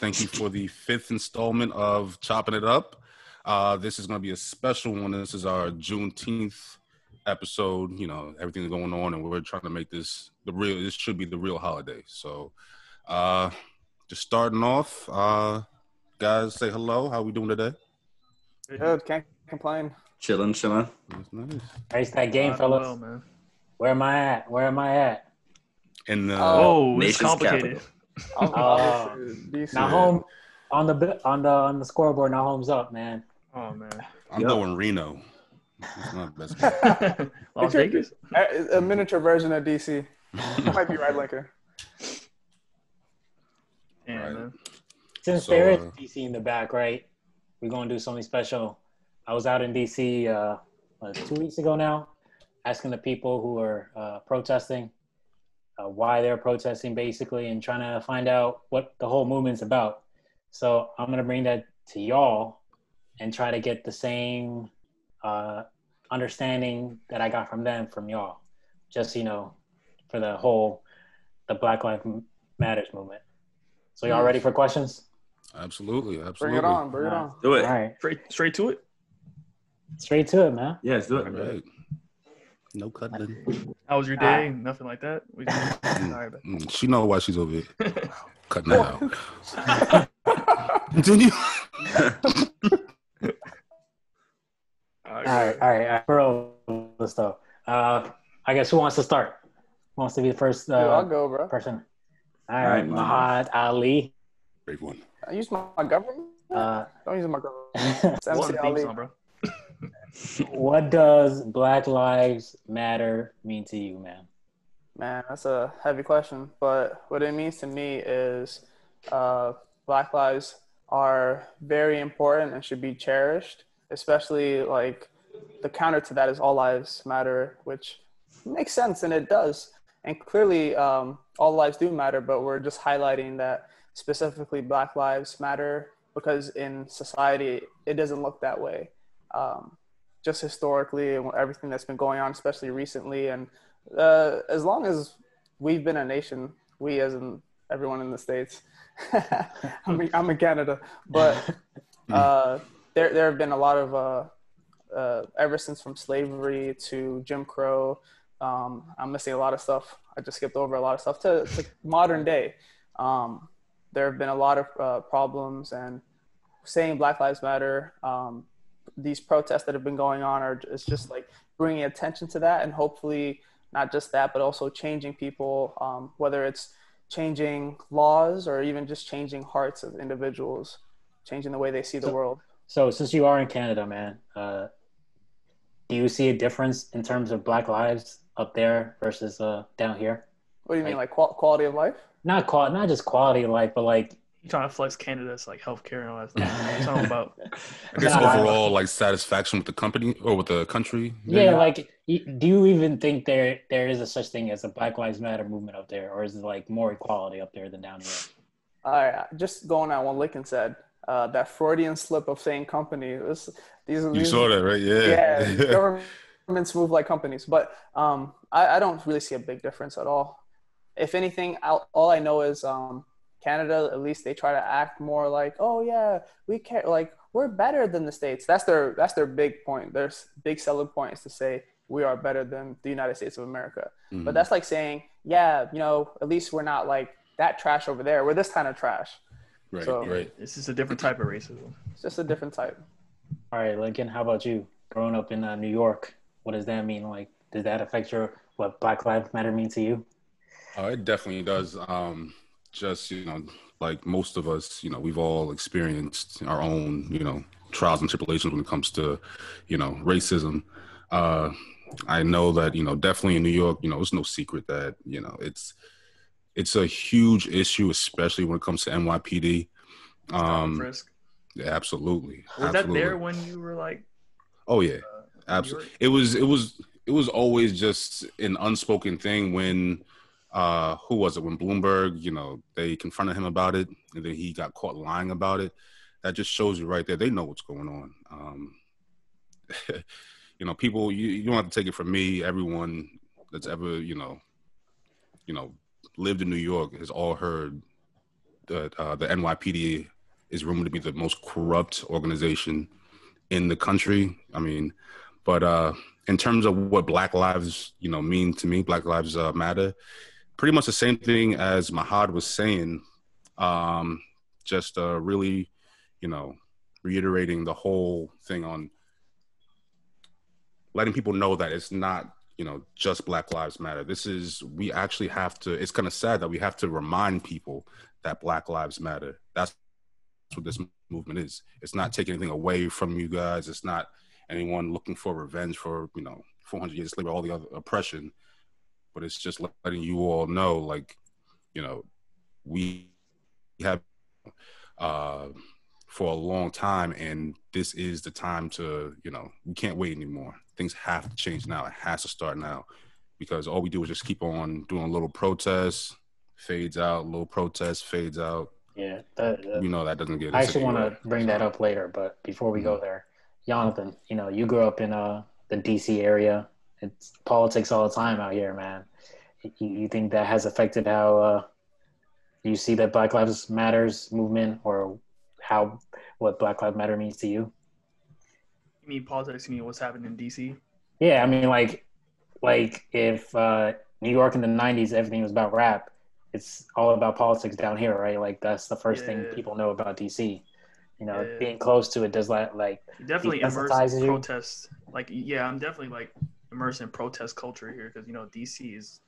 everybody. Thank you for the fifth installment of Chopping It Up. Uh, this is going to be a special one. This is our Juneteenth episode. You know, everything's going on, and we're trying to make this the real. This should be the real holiday. So, uh, just starting off, uh, guys, say hello. How we doing today? Good, can't complain. Chilling, chilling. That's nice. Race that game, fellas. well, man. Where am I at? Where am I at? And uh, Oh, it's Nation's complicated. I'm Oh. DC. Nahum on the on the on the scoreboard. Nahum's up, man. Oh man, I'm Yo. going Reno. It's not the best. Las Vegas. A, a miniature version of DC. Might be right, Lincoln. Yeah, Right. man. Since So, there is uh, DC in the back, right? We're gonna do something special. I was out in DC uh, two weeks ago now, asking the people who are uh, protesting uh, why they're protesting, basically, and trying to find out what the whole movement's about. So I'm gonna bring that to y'all and try to get the same uh, understanding that I got from them from y'all. Just you know, for the whole the Black Lives Matters movement. So y'all ready for questions? absolutely, absolutely. Bring absolutely. it on, bring it on. Do it. All right, Straight, straight to it. straight to it, man. Yeah, let's do it. right. No cutting. How was your day? Nothing like that. We just, all right, man. Mm, She know why she's over here cutting that out. Continue. All All right, all right, all right. Bro, let's go. Uh, I guess who wants to start? Who wants to be the first Dude, I'll uh, go, bro. person? All All right, right, Mahad Ali. Great one. I use my, my government. Uh, Don't use my government. It's One theme Ali. song, bro. What does Black Lives Matter mean to you, man? Man, that's a heavy question. But what it means to me is uh, Black lives are very important and should be cherished, especially like the counter to that is all lives matter, which makes sense and it does. And clearly, um, all lives do matter, but we're just highlighting that specifically Black lives matter because in society, it doesn't look that way. Um, just historically and everything that's been going on, especially recently, and uh, as long as we've been a nation, we as in everyone in the states, I'm, in, I'm in Canada, but uh, there there have been a lot of uh, uh, ever since from slavery to Jim Crow. Um, I'm missing a lot of stuff. I just skipped over a lot of stuff to, to modern day. Um, there have been a lot of uh, problems, and saying Black Lives Matter. Um, these protests that have been going on are it's just like bringing attention to that and hopefully not just that but also changing people um, whether it's changing laws or even just changing hearts of individuals changing the way they see the So- world So, since you are in Canada, man, uh, do you see a difference in terms of Black lives up there versus uh, down here? what do you mean like qual- quality of life Not qual- not just quality of life, but like You trying to flex Canada's like healthcare and all that stuff. What you talking about? I guess Nah. overall, like satisfaction with the company or with the country. Yeah, like, do you even think there there is a such thing as a Black Lives Matter movement up there, or is it like more equality up there than down here? all right just going on what lincoln said uh, that freudian slip of saying company this, these are you these- saw that, right? yeah, Yeah. governments move like companies, but um, I, I don't really see a big difference at all. If anything, I'll, all I know is um, Canada. At least they try to act more like, oh yeah, we care. Like we're better than the states. That's their that's their big point. Their big selling point is to say we are better than the United States of America. Mhm. But that's like saying, yeah, you know, at least we're not like that trash over there. We're this kind of trash. right, so- right. It's just a different type of racism. It's just a different type. All right, Lincoln, how about you? Growing up in uh, New York, what does that mean? Like, does that affect your what Black Lives Matter mean to you? Oh, it definitely does. Um, just you know, like most of us, you know, we've all experienced our own, you know, trials and tribulations when it comes to, you know, racism. Uh, I know that you know, definitely in New York, you know, it's no secret that you know it's it's a huge issue, especially when it comes to NYPD. Um, Frisk. yeah, absolutely. Was absolutely. that there when you were like? Oh yeah, Uh, absolutely. It was it was it was always just an unspoken thing when uh who was it when Bloomberg, you know, they confronted him about it and then he got caught lying about it. That just shows you right there. They know what's going on. Um you know, people you, you don't have to take it from me. Everyone that's ever, you know, you know, lived in New York has all heard that uh, the NYPD is rumored to be the most corrupt organization in the country. I mean, but uh, in terms of what Black Lives, you know, mean to me, Black Lives uh, Matter, pretty much the same thing as Mahad was saying. Um, just uh, really, you know, reiterating the whole thing on letting people know that it's not you know just black lives matter. This is we actually have to it's kind of sad that we have to remind people that black lives matter. That's what this movement is. It's not taking anything away from you guys. It's not anyone looking for revenge for you know 400 years of slavery all the other oppression but it's just letting you all know like you know we have uh for a long time and this is the time to you know we can't wait anymore. Things have to change now. It has to start now because all we do is just keep on doing little protests. Fades out little protests fades out. Yeah that, we know that doesn't get i actually want to bring that up later but before we mm-hmm. go there jonathan you know you grew up in uh the dc area it's politics all the time out here man you, you think that has affected how uh you see that black lives matters movement or how what Black Lives Matter means to you? You mean politics? You mean what's happening in DC? Yeah, I mean like like if uh, New York in the '90s everything was about rap, it's all about politics down here, right? Like that's the first yeah. thing people know about DC. You know, yeah. being close to it does that like definitely immerse in protest. Like, yeah, I'm definitely like immersed in protest culture here because you know DC is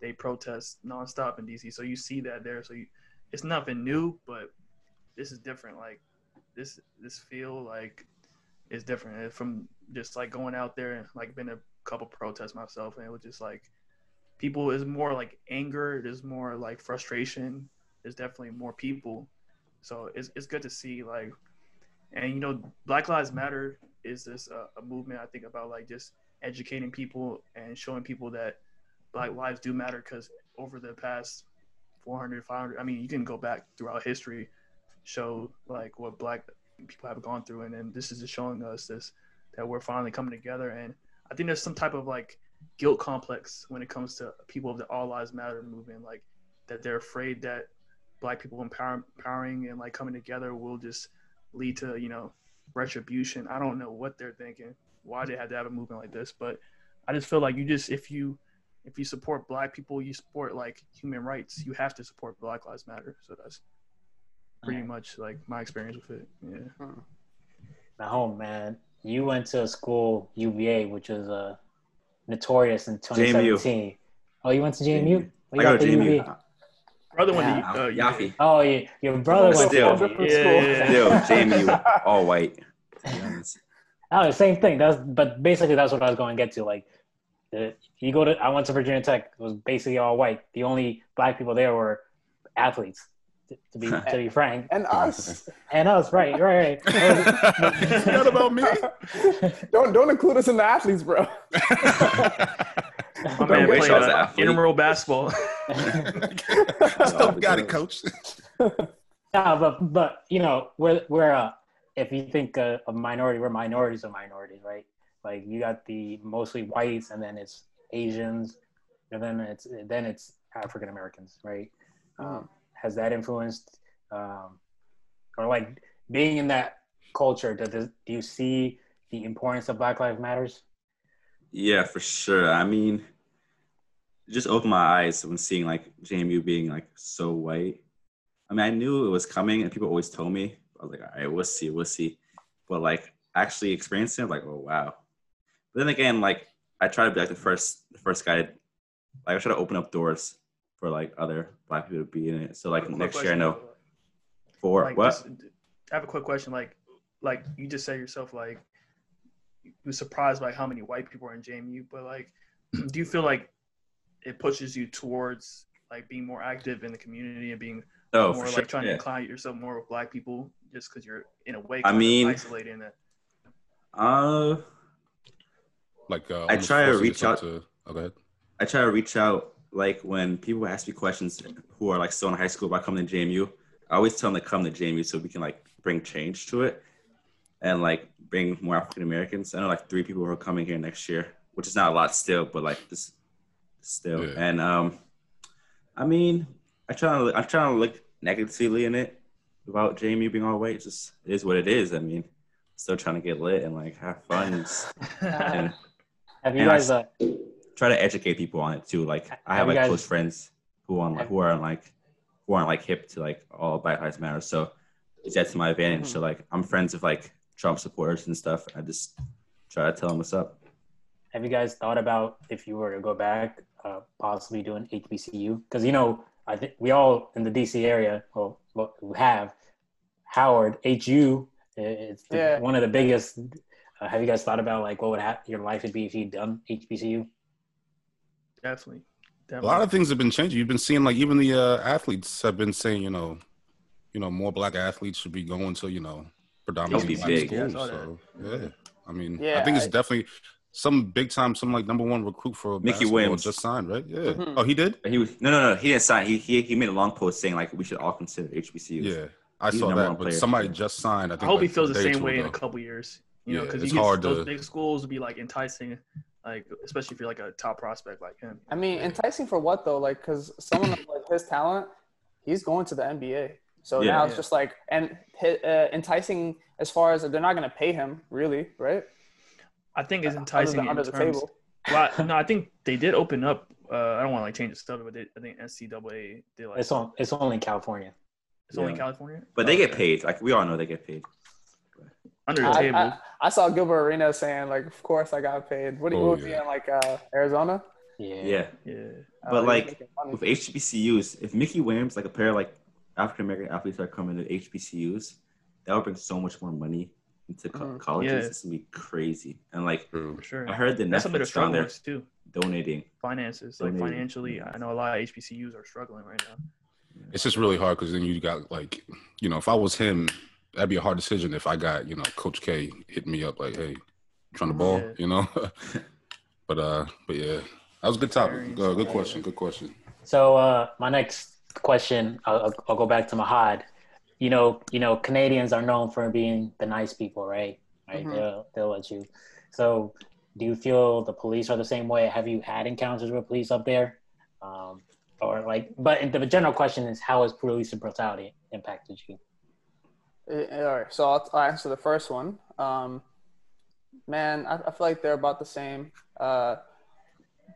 they protest nonstop in DC, so you see that there. So you, it's nothing new, but this is different. Like this this feel like is different from just like going out there and like been a couple protests myself and it was just like people is more like anger there's more like frustration there's definitely more people so it's, it's good to see like and you know black lives matter is this uh, a movement i think about like just educating people and showing people that black lives do matter because over the past 400 500 i mean you can go back throughout history show like what black people have gone through and then this is just showing us this that we're finally coming together. And i think there's some type of like guilt complex when it comes to people of the all lives matter movement like that they're afraid that black people empower, empowering and like coming together will just lead to you know retribution. I don't know what they're thinking why they had to have a movement like this but i just feel like you just if you if you support black people you support like human rights you have to support black lives matter so that's pretty much like my experience with it. Yeah. Nahum man, you went to a school UVA, which was uh, notorious in 2017. JMU. Oh, you went to JMU? Oh, I got to JMU. Brother went to uh, Yaffe. Oh yeah, your brother went still, to yeah, school. Yeah, still JMU, all white. Oh, same thing. That's but basically that's what I was going to get to. Like, the, you go to I went to Virginia Tech. It was basically all white. The only black people there were athletes to, be to be frank. and us. And us, right, right, right. Forgot about me. don't don't include us in the athletes, bro. My man played uh, intramural basketball. Still got it, coach. Yeah, but but you know we're we're uh, if you think uh, a minority, we're minorities of minorities, right? Like you got the mostly whites, and then it's Asians, and then it's then it's African Americans, right? Um, has that influenced um, or like being in that culture does do you see the importance of black lives matters yeah for sure i mean just opened my eyes when seeing like jmu being like so white i mean i knew it was coming and people always told me i was like all right we'll see we'll see but like actually experiencing it like oh wow but then again like i try to be like the first the first guy like i try to open up doors for like other black people to be in it. So like next year, I know for like, what? Just, I have a quick question. Like, like you just said yourself, like you were surprised by how many white people are in JMU, but like, do you feel like it pushes you towards like being more active in the community and being oh, more like sure. trying yeah. to incline yourself more with black people just because you're in a way I mean isolated in it? Uh, like uh, I try to reach out. To, oh, go ahead. I try to reach out like when people ask me questions who are like still in high school about coming to JMU, I always tell them to come to JMU so we can like bring change to it and like bring more African Americans. I know like three people who are coming here next year, which is not a lot still, but like this still. Yeah. And um, I mean, I try to I'm trying to look negatively in it about JMU being all white. It just it is what it is. I mean, still trying to get lit and like have fun and, Have you And I guys? Uh, try to educate people on it too. Like I have Have like guys- close friends who on like who aren't like who aren't like hip to like all Black Lives Matter. So it's that's to my advantage. So like I'm friends with like Trump supporters and stuff. I just try to tell them what's up. have you guys thought about if you were to go back, uh, possibly doing HBCU? Because you know, I think we all in the DC area, well, well, who have Howard HU. It's the, Yeah. one of the biggest. Uh, have you guys thought about like what would ha- your life would be if you'd done HBCU? definitely. Definitely. A lot of things have been changing. You've been seeing like even the uh, athletes have been saying, you know, you know, more black athletes should be going to, you know, predominantly be black big. Yeah, I schools. so yeah, I mean, Yeah, I think it's I- definitely some big time, some like number one recruit for Mikey basketball Williams. just signed, right? Yeah. Mhm. Oh, he did. He was no no no he didn't sign. He he he made a long post saying like we should all consider HBCUs. Yeah, I He's saw that. But somebody just signed. I I think. hope he feels the same two way in a couple years. You know, Yeah, because it's hard those to- big schools would be like enticing, like especially if you're like a top prospect like him. I mean, enticing for what though? Like, because someone of like his talent, he's going to the NBA. So Yeah. now it's just like and uh, enticing as far as they're not going to pay him really, right? I think it's Other enticing than in under the terms. table. Well, I- no, I think they did open up. Uh, I don't want to like change the stuff, but they, I think NCAA did like It's on. It's only in California. it's only Yeah. California, But they get paid. Like we all know they get paid. under the I, table. I, I saw Gilbert Arenas saying like, "Of course I got paid." What, do you Oh, what was he yeah. in like uh, Arizona? Yeah. Yeah. yeah, Uh, But, he like. With HBCUs, if Mikey Williams, like a pair of like African American athletes are coming to HBCUs, that would bring so much more money into co- Mhm. colleges. Yeah. It's gonna be crazy. And like for sure. I heard the That's something Netflix down there too. donating. Finances, like financially, I know a lot of HBCUs are struggling right now. It's just really hard because then you got like, you know, if I was him, that'd be a hard decision. If I got, you know, Coach K hitting me up like, "Hey, trying to ball," Yeah. you know. but uh, but yeah, that was a good topic. Uh, good question. Good question. So uh, my next question, I'll, I'll- I'll go back to Mahad. You know, you know, Canadians are known for being the nice people, right? Right? Mhm. They'll they'll let you. So, do you feel the police are the same way? Have you had encounters with police up there, um, or like? But the general question is, how has police brutality impacted you? Uh, All right, so I'll, I'll answer the first one. Um, man, I, I feel like they're about the same. Uh,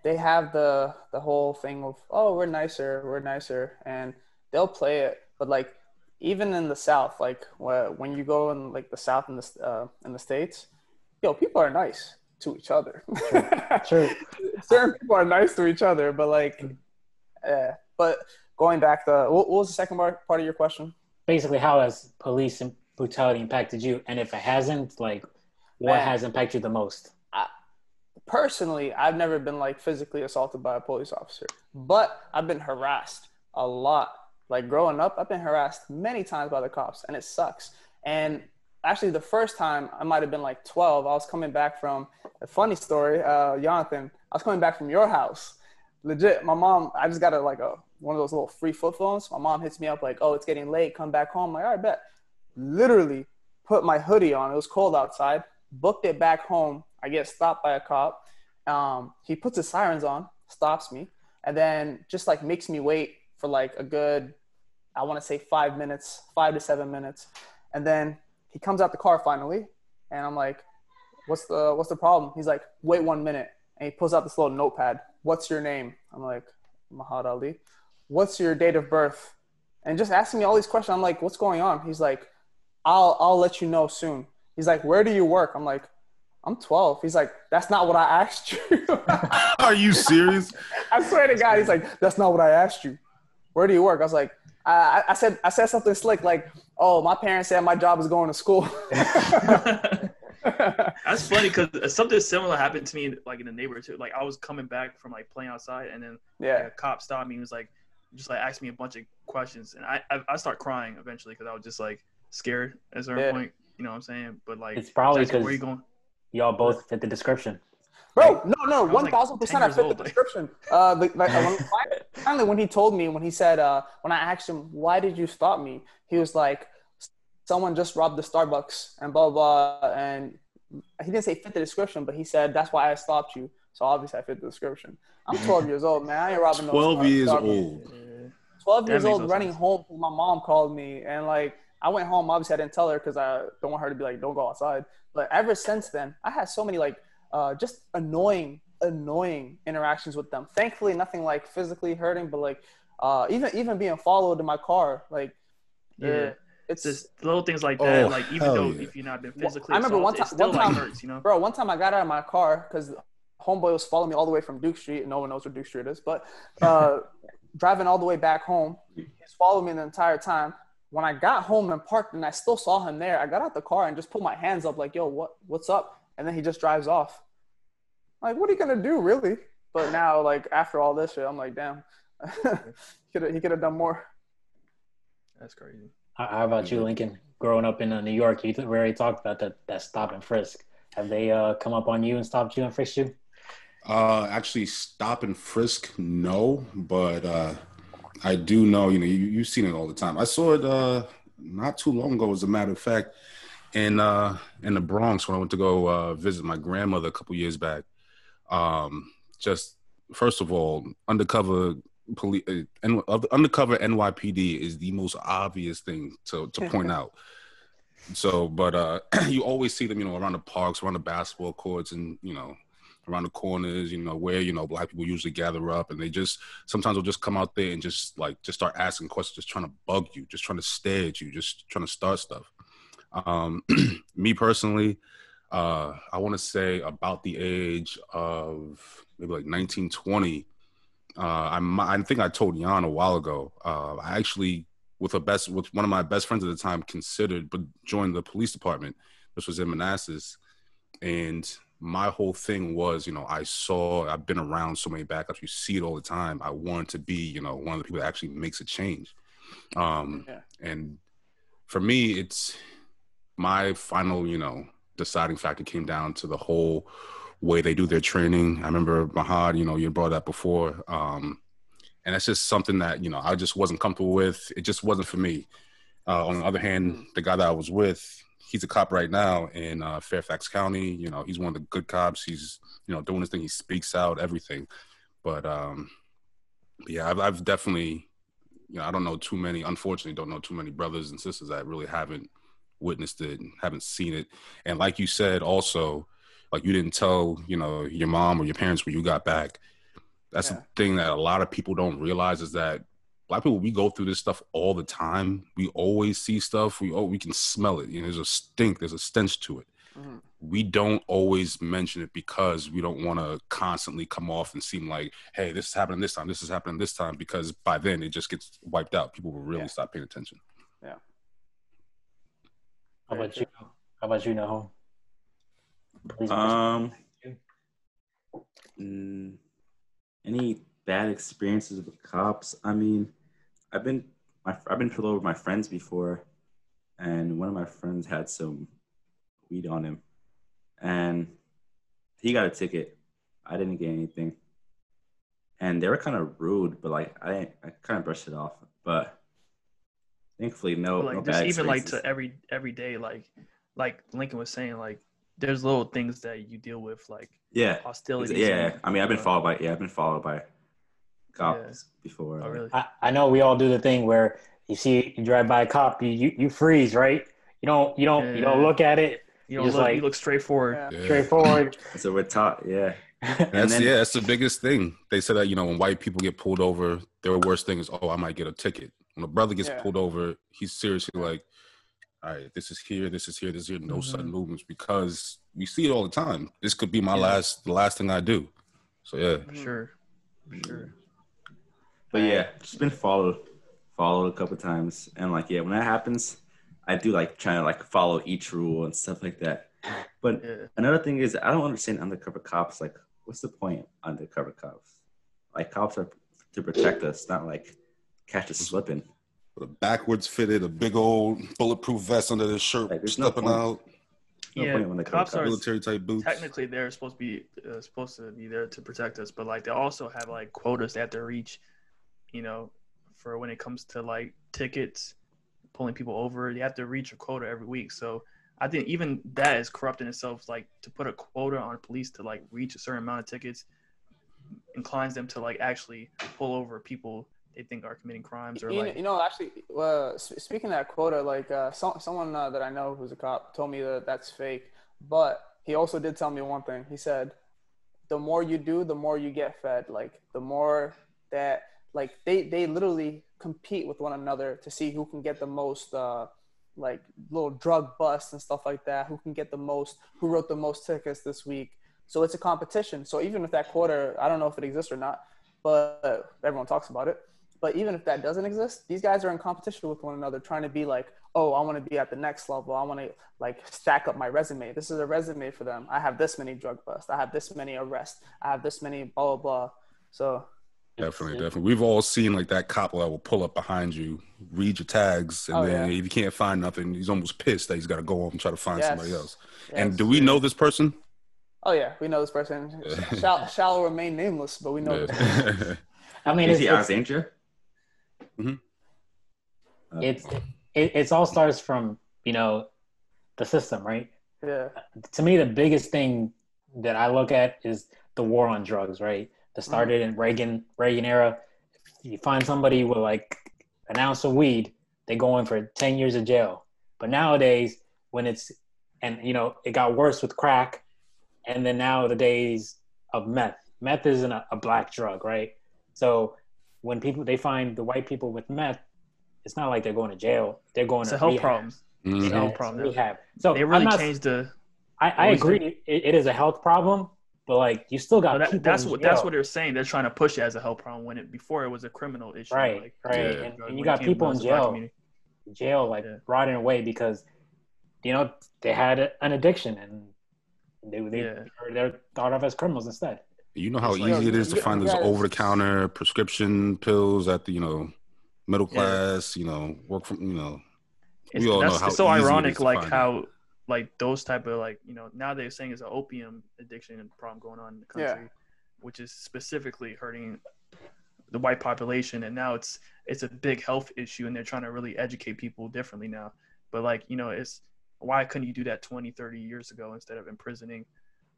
they have the the whole thing of oh we're nicer, we're nicer, and they'll play it. But like even in the South, like when you go in like the South in the uh, in the states, yo, people are nice to each other. True. Certain people are nice to each other, but like, uh, but going back to what, what was the second part part of your question? Basically, how has police brutality impacted you? And if it hasn't, like, what Man. has impacted you the most? personally, I've never been like physically assaulted by a police officer, but I've been harassed a lot. Like growing up, I've been harassed many times by the cops, and it sucks. And actually, the first time I might have been like 12. I was coming back from a funny story, uh, Jonathan. I was coming back from your house. Legit, my mom. I just got a like a one of those little free flip phones. My mom hits me up like, "Oh, it's getting late. Come back home." I'm like, all right, bet. Literally, put my hoodie on. It was cold outside. Booked it back home. I get stopped by a cop. Um, he puts his sirens on, stops me, and then just like makes me wait for like a good, I want to say five minutes, five to seven minutes, and then he comes out the car finally, and I'm like, "What's the what's the problem?" He's like, "Wait one minute," and he pulls out this little notepad. What's your name? I'm like, Mahad Ali. What's your date of birth? And just asking me all these questions. I'm like, "What's going on?" He's like, "I'll I'll let you know soon." He's like, "Where do you work?" I'm like, "I'm 12." He's like, "That's not what I asked you." Are you serious? I swear to God, he's like, "That's not what I asked you." Where do you work? I was like, I, I- I said, I said something slick like, "Oh, my parents said my job is going to school." That's funny because something similar happened to me like in the neighborhood too. Like I was coming back from like playing outside, and then like, yeah, a cop stopped me and was like, just like asked me a bunch of questions, and I I, I start crying eventually because I was just like scared at a certain Yeah. point. You know what I'm saying? But like, It's probably because where you going? Y'all both fit the description. Bro, no, no, like thousand 10 percent. I fit the old, like- description. Uh, the, like, uh, finally, when he told me, when he said, uh, when I asked him, "Why did you stop me?" He was like, "Someone just robbed the Starbucks," and blah blah. And he didn't say fit the description, but he said that's why I stopped you. So obviously, I fit the description. I'm 12 years old, man. I ain't robbing no Twelve years Starbucks. old. Yeah. 12 years old no running sense. home. My mom called me and like I went home. Obviously, I didn't tell her because I don't want her to be like, "Don't go outside." But ever since then, I had so many like uh, just annoying, annoying interactions with them. Thankfully, nothing like physically hurting, but like uh, even even being followed in my car, like Yeah. yeah, it's Just little things like that. Oh, like even though yeah. if you're not been Well, physically I remember one time- still one like time- hurts, you know. Bro, one time I got out of my car because homeboy was following me all the way from Duke Street. And no one knows where Duke Street is, but uh, driving all the way back home, he's following me the entire time. When I got home and parked, and I still saw him there, I got out the car and just put my hands up, like, "Yo, what, what's up?" And then he just drives off. Like, what are you gonna do, really? But now, like after all this shit, I'm like, damn, he could he could have done more. That's crazy. How how about you, Lincoln? Growing up in uh, New York, you th- we already talked about that that stop and frisk. Have they uh, come up on you and stopped you and frisked you? Uh, actually, stop and frisk, no, but uh, I do know. You know, you, you've seen it all the time. I saw it uh, not too long ago, as a matter of fact, in uh, in the Bronx when I went to go uh, visit my grandmother a couple years back. Um, just first of all, undercover police, uh, N- undercover NYPD is the most obvious thing to to point out. So, but uh, you always see them, you know, around the parks, around the basketball courts, and you know, around the corners, you know, where you know black people usually gather up, and they just sometimes will just come out there and just like just start asking questions, just trying to bug you, just trying to stare at you, just trying to start stuff. Um, me personally, uh, I want to say about the age of maybe like 1920. Uh, I I think I told Jan a while ago. Uh, I actually with a best with one of my best friends at the time considered but joined the police department. This was in Manassas, and my whole thing was, you know, I saw, I've been around so many backups. You see it all the time. I wanted to be, you know, one of the people that actually makes a change. Um, Yeah. And for me, it's my final, you know, deciding factor came down to the whole way they do their training. I remember Mahad, you know, you brought that before. Um, and that's just something that, you know, I just wasn't comfortable with. It just wasn't for me. Uh, on the other hand, the guy that I was with, he's a cop right now in uh, Fairfax County. You know, he's one of the good cops. He's, you know, doing his thing. He speaks out, everything. But um, yeah, I've, I've definitely, you know, I don't know too many. Unfortunately, don't know too many brothers and sisters that really haven't witnessed it, and haven't seen it. And like you said, also, like you didn't tell, you know, your mom or your parents when you got back. That's Yeah. the thing that a lot of people don't realize is that black people we go through this stuff all the time. We always see stuff. We oh we can smell it. You know, there's a stink. There's a stench to it. Mhm. We don't always mention it because we don't want to constantly come off and seem like, hey, this is happening this time. This is happening this time. Because by then it just gets wiped out. People will really Yeah. stop paying attention. How about you? How about you, Nahum? Please, Um, mm, any bad experiences with cops? I mean, I've been my, I've been pulled over with my friends before, and one of my friends had some weed on him, and he got a ticket. I didn't get anything, and they were kind of rude, but like I I kind of brushed it off. But thankfully, no, like no just bad even like to every every day, like like Lincoln was saying, like there's little things that you deal with, like yeah, hostility. yeah. I mean, I've been uh, followed by yeah, I've been followed by cops Yeah. before. Oh really? I, I know we all do the thing where you see you drive by a cop, you you, you freeze, right? You don't you don't you don't look at it. You don't Just look. like- you look straight forward. Yeah. Yeah. Straightforward. So we're taught, yeah. That's then- yeah, that's the biggest thing. They said that you know when white people get pulled over, their worst thing is oh I might get a ticket. When a brother gets Yeah. pulled over, he's seriously like, all right, this is here, this is here, this is here, no sudden mm-hmm. movements because we see it all the time. This could be my Yeah. last, the last thing I do. So yeah, For sure. For sure. But yeah, just been followed, followed a couple times, and like yeah, when that happens, I do like trying to like follow each rule and stuff like that. But Yeah. another thing is, I don't understand undercover cops. Like, what's the point? Undercover cops, like cops are to protect us, not like catch us slipping. with a backwards fitted, a big old bulletproof vest under their shirt, Like, there's no stepping point. out, No yeah. point when they cops are military type boots. technically they're supposed to be uh, supposed to be there to protect us, but like they also have like quotas they have to reach. You know, for when it comes to like tickets, pulling people over, they have to reach a quota every week. So I think even that is corrupt in itself. Like to put a quota on police to like reach a certain amount of tickets inclines them to like actually pull over people they think are committing crimes or you, like you know actually uh, speaking of that quota like uh, so, someone uh, that i know who's a cop told me that that's fake but he also did tell me one thing. He said the more you do the more you get fed. Like the more that like they they literally compete with one another to see who can get the most uh like little drug busts and stuff like that who can get the most who wrote the most tickets this week. So it's a competition. So even if that quarter i don't know if it exists or not but everyone talks about it but even if that doesn't exist, these guys are in competition with one another, trying to be like, oh, I want to be at the next level. I want to like stack up my resume. This is a resume for them. I have this many drug busts. I have this many arrests. I have this many blah blah blah. So definitely, definitely, we've all seen like that cop that will pull up behind you, read your tags, and oh, then yeah. if you can't find nothing, he's almost pissed that he's got to go home and try to find yes. somebody else. Yes. And do we know this person? Oh yeah, we know this person. shall, shall remain nameless, but we know. Yeah. I mean, is he Alexandria? Mm-hmm. It's it, it's all starts from you know the system, right? Yeah. To me, the biggest thing that I look at is the war on drugs, right? That started mm-hmm. in Reagan Reagan era. You find somebody with like an ounce of weed, they go in for ten years of jail. But nowadays, when it's and you know it got worse with crack, and then now the days of meth. Meth isn't a, a black drug, right? So when people they find the white people with meth, it's not like they're going to jail. They're going it's to a health problem. Mm-hmm. It's a health problem. Rehab. So they really not, changed the. I, I agree. It, it is a health problem, but like you still got that, that's what that's what they're saying. They're trying to push it as a health problem when it before it was a criminal issue. Right, like, right. Yeah. And, and you got people in jail, jail like yeah. rotting away because you know they had an addiction and they they yeah. they're thought of as criminals instead. You know how it's easy like, it is to find those over the counter prescription pills at the you know middle class, yeah. you know, work from you know. It's, we all know how it's so ironic, like how it. like those type of like you know now they're saying it's an opium addiction and problem going on in the country, yeah. which is specifically hurting the white population, and now it's it's a big health issue, and they're trying to really educate people differently now. But like you know, it's why couldn't you do that 20, 30 years ago instead of imprisoning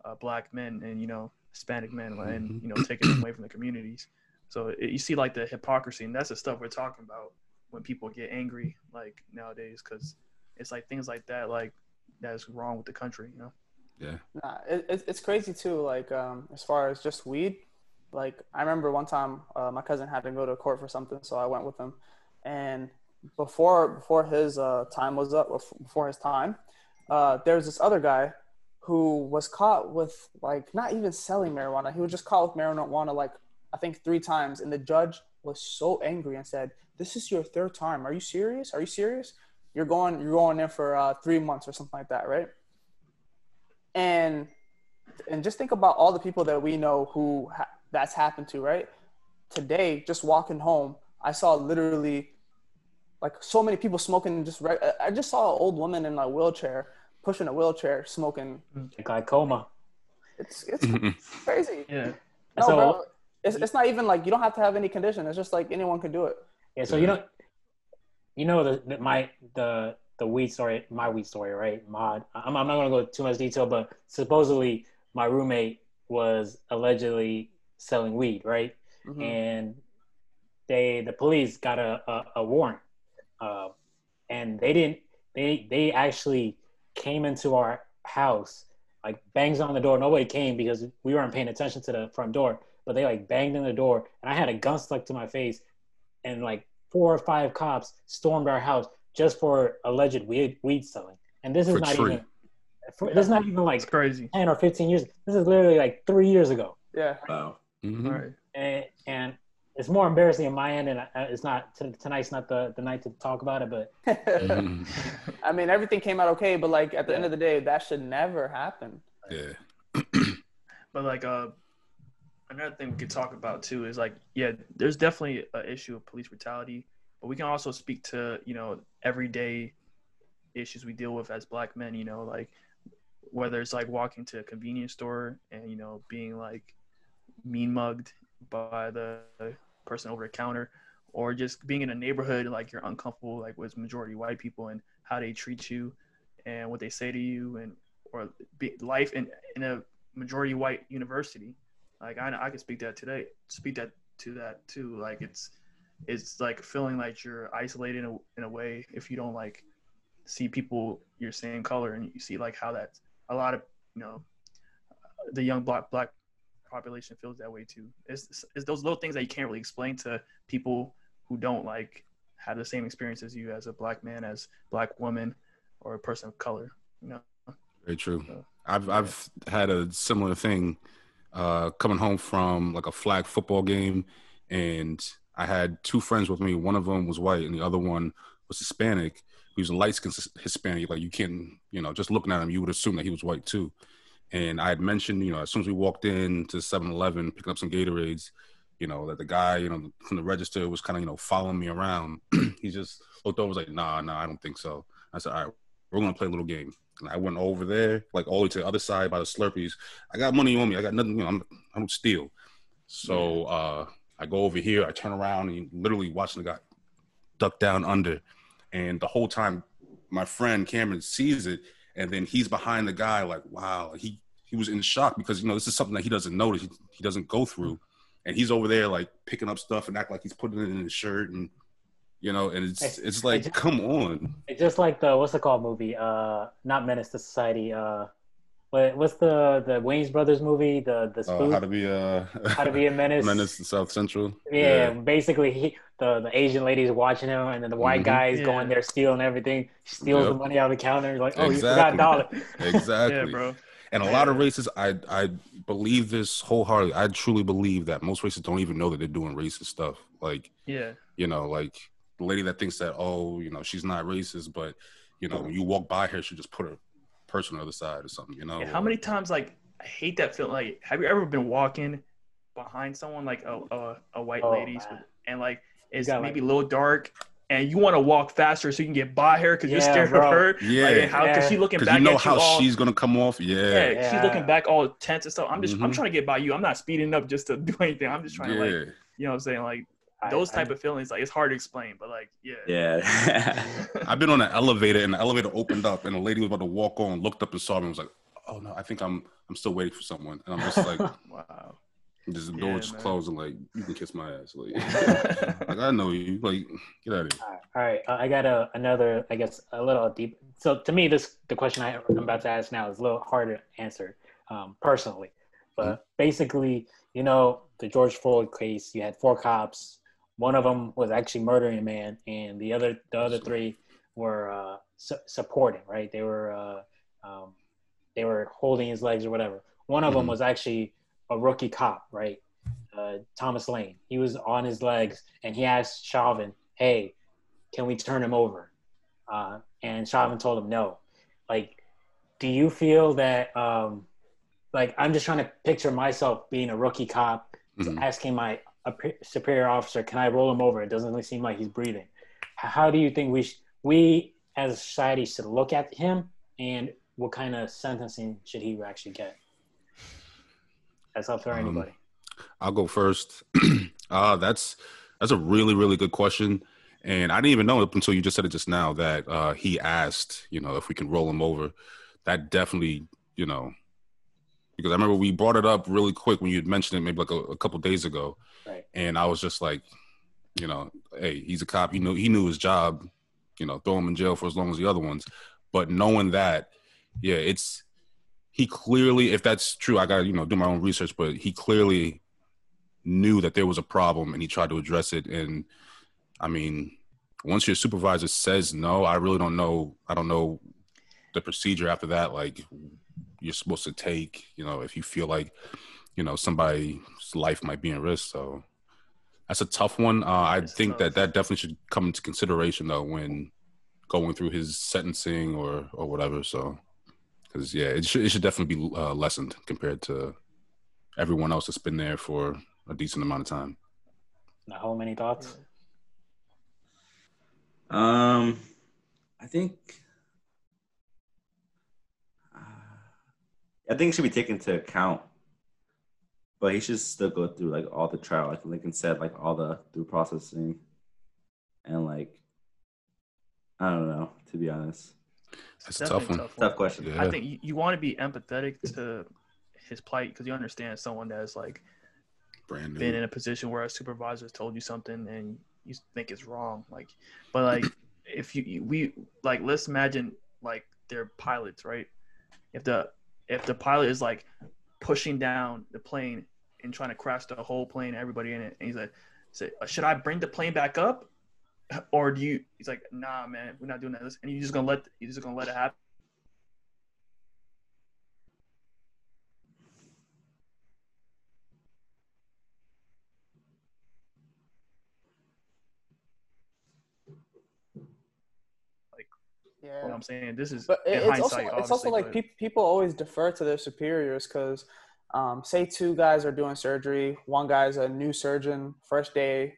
uh, black men and you know Hispanic men and mm-hmm. you know taking them away from the communities. So it, you see like the hypocrisy, and that's the stuff we're talking about when people get angry like nowadays, because it's like things like that like that's wrong with the country, you know. Yeah. Nah, it, it's crazy too. Like um, as far as just weed, like I remember one time uh, my cousin had to go to court for something, so I went with him, and before before his uh, time was up, before his time, uh, there was this other guy who was caught with like not even selling marijuana. He was just caught with marijuana like I think three times, and the judge was so angry and said, "This is your third time. Are you serious? Are you serious? You're going you're going in for uh, three months or something like that, right?" And and just think about all the people that we know who ha- that's happened to, right? Today, just walking home, I saw literally like so many people smoking. Just right, I just saw an old woman in a wheelchair pushing a wheelchair, smoking. Glaucoma. It's it's crazy. Yeah. No, so, bro, it's it's not even like you don't have to have any condition. It's just like anyone can do it. Yeah. So you know, you know the, the my the the weed story, my weed story, right? Mod. I'm I'm not gonna go too much detail, but supposedly my roommate was allegedly selling weed, right? Mm-hmm. And they the police got a a, a warrant, uh, and they didn't they they actually came into our house, like bangs on the door. Nobody came because we weren't paying attention to the front door, but they like banged in the door, and I had a gun stuck to my face, and like four or five cops stormed our house just for alleged weed weed selling. And this is for not tree. even. For, this is not even like it's crazy. ten or fifteen years. This is literally like three years ago. Yeah. Wow. Mm-hmm. Right. And, and it's more embarrassing in my end, and it's not tonight's not the, the night to talk about it. But I mean, everything came out okay, but like at the yeah. end of the day, that should never happen. Yeah. but like uh, another thing we could talk about too is like, yeah, there's definitely an issue of police brutality, but we can also speak to you know everyday issues we deal with as black men. You know, like whether it's like walking to a convenience store and you know being like mean mugged by the person over the counter or just being in a neighborhood like you're uncomfortable like with majority white people and how they treat you and what they say to you and or be, life in, in a majority white university. Like I, I can speak that today speak that to that too. Like it's it's like feeling like you're isolated in a, in a way if you don't like see people your same color and you see like how that a lot of you know the young black black population feels that way too. It's, it's those little things that you can't really explain to people who don't like have the same experience as you as a black man, as black woman, or a person of color. You know. Very true. So, I've yeah. I've had a similar thing uh, coming home from like a flag football game, and I had two friends with me. One of them was white, and the other one was Hispanic. He was a light skinned Hispanic. Like you can't, you know, just looking at him, you would assume that he was white too. And I had mentioned, you know, as soon as we walked in to 7-Eleven, picking up some Gatorades, you know, that the guy, you know, from the register was kind of, you know, following me around. he just looked over, was like, nah, nah, I don't think so. I said, all right, we're gonna play a little game. And I went over there, like all the way to the other side by the Slurpees. I got money on me. I got nothing, you know, I'm, I don't steal. So uh, I go over here, I turn around and literally watching the guy duck down under. And the whole time, my friend Cameron sees it, and then he's behind the guy, like, wow, he he was in shock because you know this is something that he doesn't notice, he, he doesn't go through, and he's over there like picking up stuff and act like he's putting it in his shirt and you know, and it's it's like, just, come on. It's just like the what's the called movie? Uh, not Menace to Society. Uh, what what's the the Wayans Brothers movie? The the uh, how to be a how to be a menace. menace to South Central. Yeah, yeah, basically he the the Asian lady's watching him, and then the white mm-hmm. guy is yeah. going there stealing everything. She steals yep. the money out of the counter. Like, oh, exactly. you forgot dollar. exactly. yeah, bro. And a lot of races, I I believe this wholeheartedly. I truly believe that most races don't even know that they're doing racist stuff. Like, yeah, you know, like the lady that thinks that oh, you know, she's not racist, but you know, when you walk by her, she just put a person on the other side or something. You know, yeah, how many times like I hate that feeling. Like, have you ever been walking behind someone like a a, a white oh, lady, and like it's maybe like, a little dark, and you want to walk faster so you can get by her because yeah, you're scared bro. of her. Yeah, like, how because yeah. she looking back you know at how you all, she's gonna come off. Yeah. yeah, yeah, she's looking back all tense and stuff. I'm just mm-hmm. I'm trying to get by you. I'm not speeding up just to do anything. I'm just trying to like you know what I'm saying like those type I, of feelings like it's hard to explain but like yeah yeah i've been on an elevator and the elevator opened up and a lady was about to walk on looked up and saw me and was like oh no i think i'm i'm still waiting for someone and i'm just like wow just the door yeah, just closed and like you can kiss my ass. Like, like I know you. Like get out of here. All right, uh, I got a another. I guess a little deep. So to me, this the question I, am about to ask now is a little harder to answer um, personally. But mm-hmm. basically, you know, the George Floyd case, you had four cops. One of them was actually murdering a man, and the other the other three were uh, su- supporting. Right? They were uh, um, they were holding his legs or whatever. One of mm-hmm. them was actually a rookie cop, right? Uh, Thomas Lane. He was on his legs and he asked Chauvin, "Hey, can we turn him over?" Uh, and Chauvin told him no. Like, do you feel that? Um, like, I'm just trying to picture myself being a rookie cop, mm-hmm. asking my superior officer, "Can I roll him over?" It doesn't really seem like he's breathing. How do you think we sh- we as a society should look at him, and what kind of sentencing should he actually get? That's up for um, anybody. I'll go first. uh, that's that's a really really good question, and I didn't even know up until you just said it just now that uh, he asked, you know, if we can roll him over. That definitely, you know, because I remember we brought it up really quick when you had mentioned it maybe like a, a couple days ago, right. and I was just like, you know, hey, he's a cop. He knew he knew his job. You know, throw him in jail for as long as the other ones. But knowing that, yeah, it's he clearly, if that's true, I got to you know do my own research. But he clearly knew that there was a problem and he tried to address it. And I mean, once your supervisor says no, I really don't know. I don't know the procedure after that. Like you're supposed to take, you know, if you feel like, you know, somebody's life might be in risk. So that's a tough one. Uh, I think tough. that that definitely should come into consideration though when going through his sentencing or or whatever. So because yeah, it should it should definitely be uh, lessened compared to everyone else that's been there for a decent amount of time. How many thoughts? Um, I think I think it should be taken into account, but he should still go through like all the trial, like Lincoln said, like all the through processing, and like I don't know, to be honest. That's a tough one. Tough, tough question. Yeah. I think you, you want to be empathetic to his plight because you understand someone that's like Brand new. been in a position where a supervisor has told you something and you think it's wrong. Like, but like if you we like let's imagine like they're pilots, right? If the if the pilot is like pushing down the plane and trying to crash the whole plane, everybody in it, and he's like, say, uh, should I bring the plane back up, or do you? He's like, nah, man, we're not doing that. And you're just gonna let you're just gonna let it happen. Yeah. What I'm saying, this is but it's also it's also like pe- people always defer to their superiors because, um, say two guys are doing surgery, one guy's a new surgeon, first day,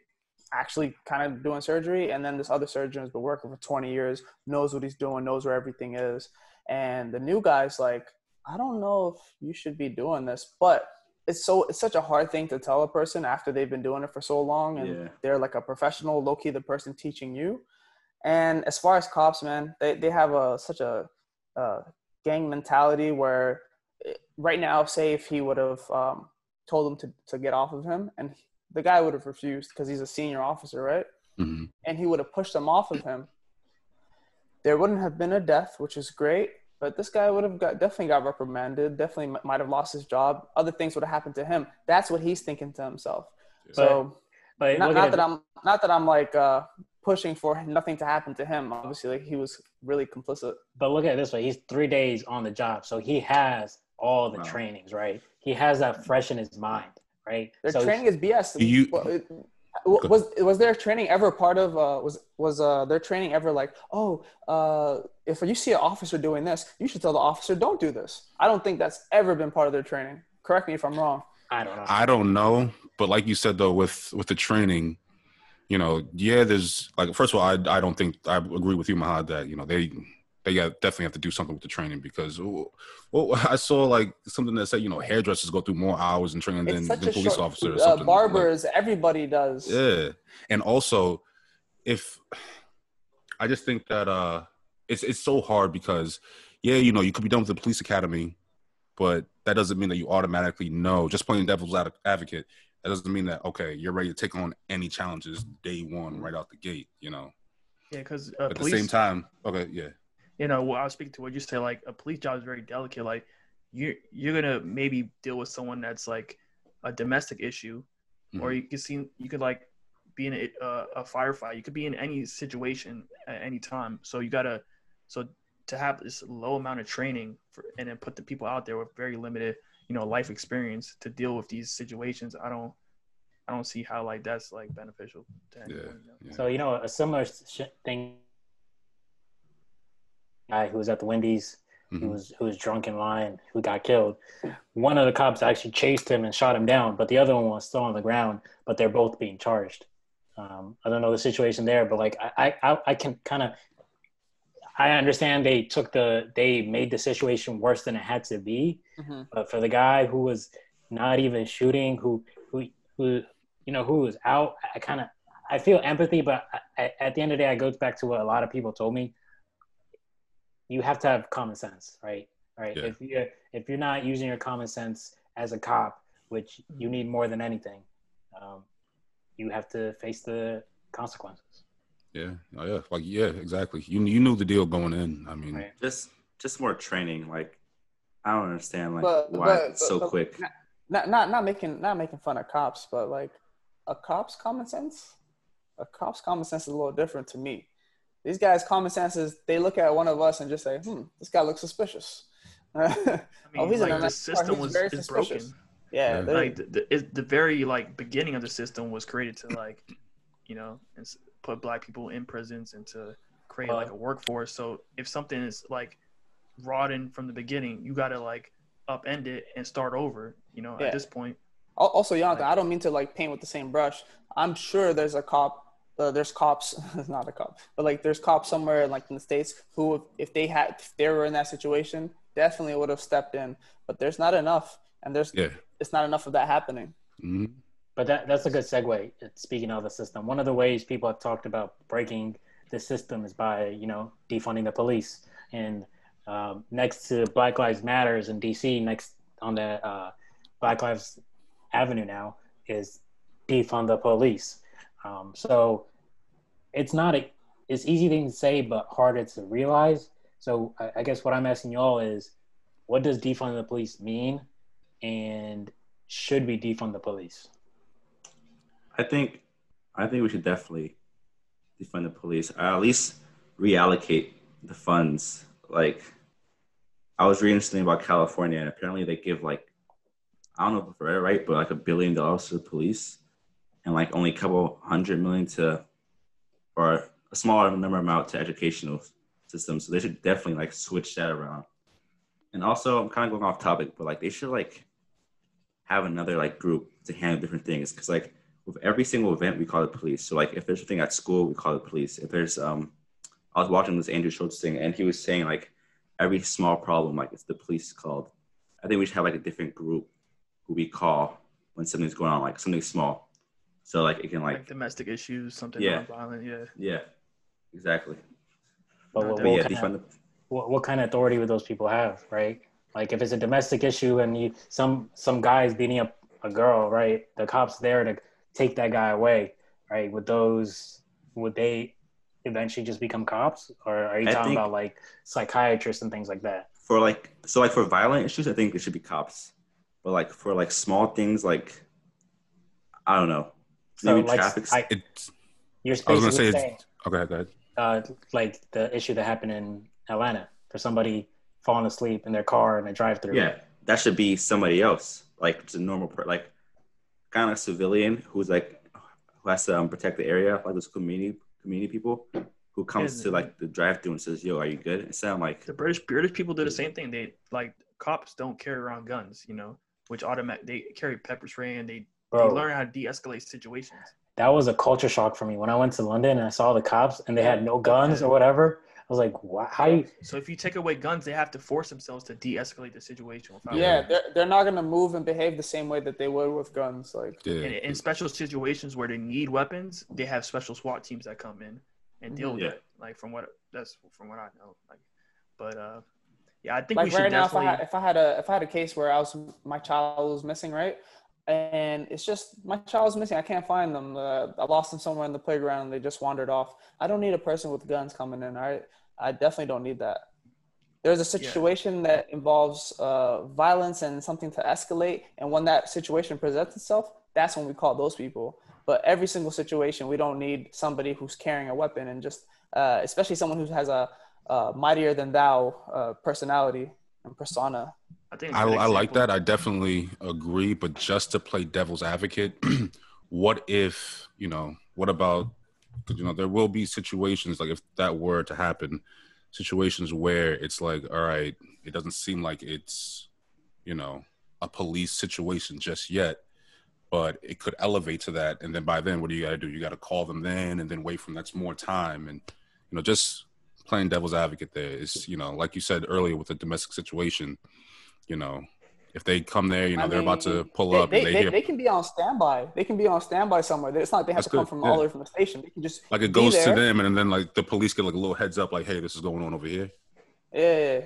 actually kind of doing surgery, and then this other surgeon has been working for 20 years, knows what he's doing, knows where everything is, and the new guy's like, I don't know if you should be doing this, but it's so it's such a hard thing to tell a person after they've been doing it for so long and yeah. they're like a professional, low key the person teaching you and as far as cops, man, they, they have a such a, a gang mentality where eh, right now, say if he would have um, told them to, to get off of him, and the guy would have refused because he's a senior officer, right? Mm-hmm. And he would have pushed them off of him. There wouldn't have been a death, which is great, but this guy would have got definitely got reprimanded. Definitely might have lost his job. Other things would have happened to him. That's what he's thinking to himself. So, but, but not, not that I'm not that I'm like uh, pushing for nothing to happen to him. Obviously, like he was really complicit. But look at it this way: he's three days on the job, so he has all the wow. trainings, right? He has that fresh in his mind, right? Their so training is BS. You, was was their training ever part of uh, was was uh, their training ever like oh uh, if you see an officer doing this you should tell the officer don't do this i don't think that's ever been part of their training correct me if i'm wrong i don't know i don't know but like you said though with with the training you know, yeah, there's like first of all, I I don't think I agree with you, Mahad, that you know they they got, definitely have to do something with the training because well, I saw like something that said you know hairdressers go through more hours in training than, than police short, officers. Uh, barbers, like, everybody does. Yeah, and also if I just think that uh it's it's so hard because yeah, you know, you could be done with the police academy, but that doesn't mean that you automatically know. Just playing devil's advocate, that doesn't mean that okay, you're ready to take on any challenges day one right out the gate. You know. Yeah, because uh, at police, the same time, okay, yeah. You know, well, I was speaking to what you say. Like a police job is very delicate. Like you you're gonna maybe deal with someone that's like a domestic issue, mm-hmm. or you can see you could like be in a, uh, a firefight. You could be in any situation at any time. So you gotta so to have this low amount of training for, and then put the people out there with very limited you know life experience to deal with these situations i don't i don't see how like that's like beneficial to anyone, yeah, you know? yeah. so you know a similar thing guy who was at the wendy's mm-hmm. who was who was drunk in line who got killed one of the cops actually chased him and shot him down but the other one was still on the ground but they're both being charged um, I don't know the situation there, but like I, I, I can kind of I understand they took the they made the situation worse than it had to be. Mm-hmm. But for the guy who was not even shooting, who who who you know who was out, I kind of I feel empathy, but I, at the end of the day, it goes back to what a lot of people told me. You have to have common sense, right? Right. Yeah. If you if you're not using your common sense as a cop, which you need more than anything, um, you have to face the consequences. Yeah, oh, yeah, like yeah, exactly. You you knew the deal going in. I mean, just just more training. Like I don't understand like but, why but, it's so but, quick. Not not not making not making fun of cops, but like a cop's common sense. A cop's common sense is a little different to me. These guys' common sense is they look at one of us and just say, "Hmm, this guy looks suspicious." I mean, oh, he's like the system was is broken. Yeah, yeah. like the, the, the very like beginning of the system was created to like, you know, put black people in prisons and to create like a workforce. So if something is like rotten from the beginning, you got to like upend it and start over. You know, yeah. at this point. Also, Jonathan, like, I don't mean to like paint with the same brush. I'm sure there's a cop. Uh, there's cops, not a cop, but like there's cops somewhere like in the states who, if they had, if they were in that situation, definitely would have stepped in. But there's not enough, and there's yeah. it's not enough of that happening. Mm-hmm. But that, that's a good segue. Speaking of the system, one of the ways people have talked about breaking the system is by you know defunding the police. And um, next to Black Lives Matters in DC, next on the uh, Black Lives Avenue now is defund the police. Um, so it's not a it's easy thing to say but harder to realize. So I, I guess what I'm asking y'all is, what does defund the police mean, and should we defund the police? I think I think we should definitely defund the police. Or at least reallocate the funds. Like I was reading something about California, and apparently they give like I don't know if it's right, but like a billion dollars to the police, and like only a couple hundred million to, or a smaller number amount to educational systems. So they should definitely like switch that around. And also, I'm kind of going off topic, but like they should like have another like group to handle different things because like with every single event we call the police. So like if there's a thing at school, we call the police. If there's um, I was watching this Andrew Schulz thing, and he was saying like every small problem, like it's the police called. I think we should have like a different group who we call when something's going on, like something small. So like it can like, like domestic issues, something Yeah. violent. Yeah. yeah, exactly. But what, But what yeah, kind of, the what, what kind of authority would those people have, right? Like if it's a domestic issue and you some some guys beating up a girl, right? The cops there to take that guy away, right? Would those would they eventually just become cops, or are you I talking about like psychiatrists and things like that? for like so like for violent issues, I think it should be cops. But like for like small things, like I don't know, So maybe like traffic. I, It's you're I was gonna basically say saying it's okay. Go ahead. uh, like the issue that happened in Atlanta for somebody falling asleep in their car in a drive-through. yeah, that should be somebody else, like just a normal, per- like kind of civilian who's like who has to um, protect the area, like those community community people who comes Yeah. to like the drive-through and says, "Yo, are you good?" Instead, I'm like, The British British people do the same thing. They like cops don't carry around guns, you know, which automatic they carry pepper spray and they, Bro, they learn how to de-escalate situations. that was a culture shock for me when I went to London and I saw the cops and they had no guns or whatever. I was like, "Wow, how you?" So if you take away guns, they have to force themselves to de-escalate the situation. Yeah, they're they're not gonna move and behave the same way that they would with guns. Like Yeah. in, in special situations where they need weapons, they have special SWAT teams that come in and deal with Yeah. it. Like from what that's from what I know. Like, but uh, yeah, I think like we should right now, if I, had, if I had a if I had a case where I was my child was missing, right, and it's just my child's missing, I can't find them. Uh, I lost them somewhere in the playground. and They just wandered off. I don't need a person with guns coming in. All right, I definitely don't need that. There's a situation that involves uh, violence and something to escalate, and when that situation presents itself, that's when we call those people. But every single situation, we don't need somebody who's carrying a weapon and just, uh, especially someone who has a uh, mightier than thou uh, personality and persona. I think I, a I like that. I definitely agree. But just to play devil's advocate, what if you know? What about? you know, there will be situations like if that were to happen, situations where it's like, all right, it doesn't seem like it's, you know, a police situation just yet, but it could elevate to that. And then by then, what do you got to do? You got to call them then, and then wait for them. That's more time, and you know, just playing devil's advocate there is, you know, like you said earlier with the domestic situation, you know, if they come there, you know, I they're about to pull they, up They, and they, they, hear they can be on standby. They can be on standby somewhere. It's not like they have That's to come from yeah. all the way from the station. They can just like it goes to them and then like the police get like a little heads up like, hey, this is going on over here. Yeah,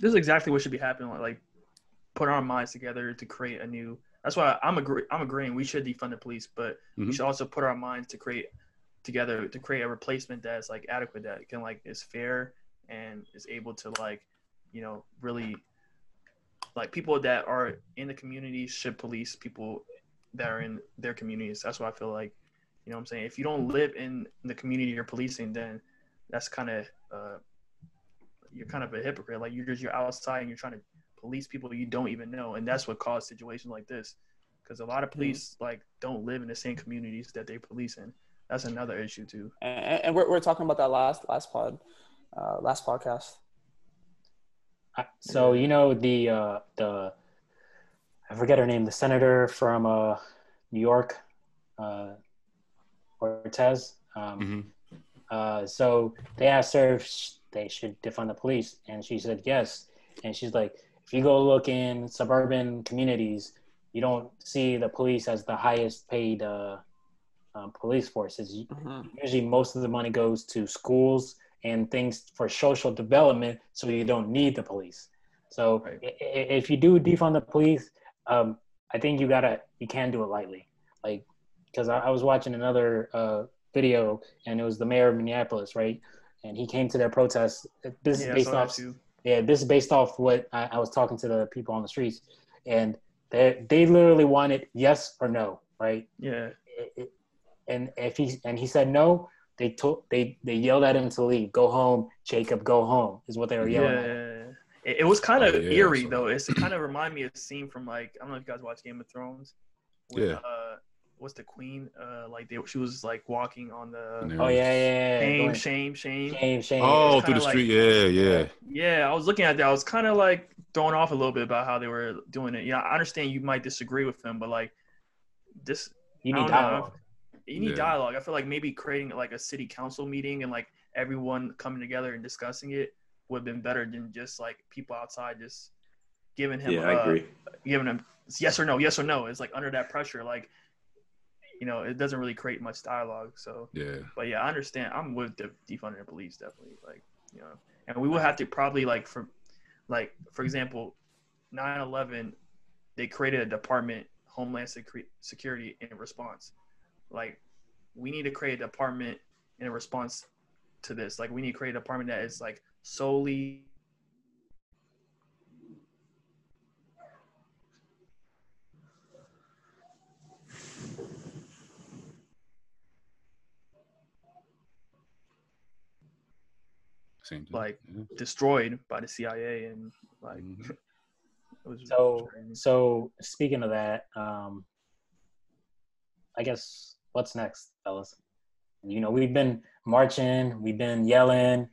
this is exactly what should be happening. Like, like put our minds together to create a new. That's why I'm agree. I'm agreeing. We should defund the police, but we Mhm. should also put our minds to create together to create a replacement that's like adequate, that can like is fair and is able to like, you know, really like people that are in the community should police people that are in their communities. That's what I feel like. You know what I'm saying? If you don't live in the community you're policing, then that's kind of uh, you're kind of a hypocrite. Like you're just you're outside and you're trying to police people you don't even know, and that's what caused situations like this. Because a lot of police like don't live in the same communities that they police in. That's another issue too. and, and we're, we're talking about that last last pod, uh, last podcast. I- So you know the uh, the I forget her name, the senator from uh, New York, uh, Cortez. Um, Mhm. uh, so they asked her if sh- they should defund the police, and she said yes. And she's like, if you go look in suburban communities, you don't see the police as the highest paid uh, um, police forces. Usually, most of the money goes to schools and things for social development, so you don't need the police. So Right. if you do defund the police, um, I think you gotta you can do it lightly, like because I, I was watching another uh, video, and it was the mayor of Minneapolis, right? And he came to their protest. This Yeah, is based off. Yeah, this is based off what I, I was talking to the people on the streets, and they they literally wanted yes or no, right? Yeah, It- it- and if he and he said no, they told they they yelled at him to leave. Go home, Jacob. Go home is what they were yeah. yelling. at. It, it was kind of Oh, yeah, eerie so- though. It's, it kind of reminded me of a scene from like I don't know if you guys watch Game of Thrones. When, Yeah. Uh, what's the queen? Uh, like they, she was like walking on the Oh yeah, yeah, yeah. shame, shame, shame. shame, shame. Oh, through the kinda street. yeah, yeah. Yeah, I was looking at that. I was kind of like thrown off a little bit about how they were doing it. Yeah, I understand you might disagree with them, but like this, you need don't know. You need Yeah. dialogue. I feel like maybe creating like a city council meeting and like everyone coming together and discussing it would have been better than just like people outside just giving him Yeah, I uh, agree. giving him yes or no, yes or no. It's like under that pressure, like you know, it doesn't really create much dialogue. So, Yeah. but yeah, I understand. I'm with the defunding the police definitely. Like you know, and we will have to probably like for like for example, 9/11, they created a department, Homeland Security, in response. Like we need to create a department in response to this. Like we need to create a department that is like solely Same. Like, yeah. destroyed by the CIA and like Mhm. it was So, crazy. so speaking of that, um, I guess what's next, fellas? You know, we've been marching, we've been yelling.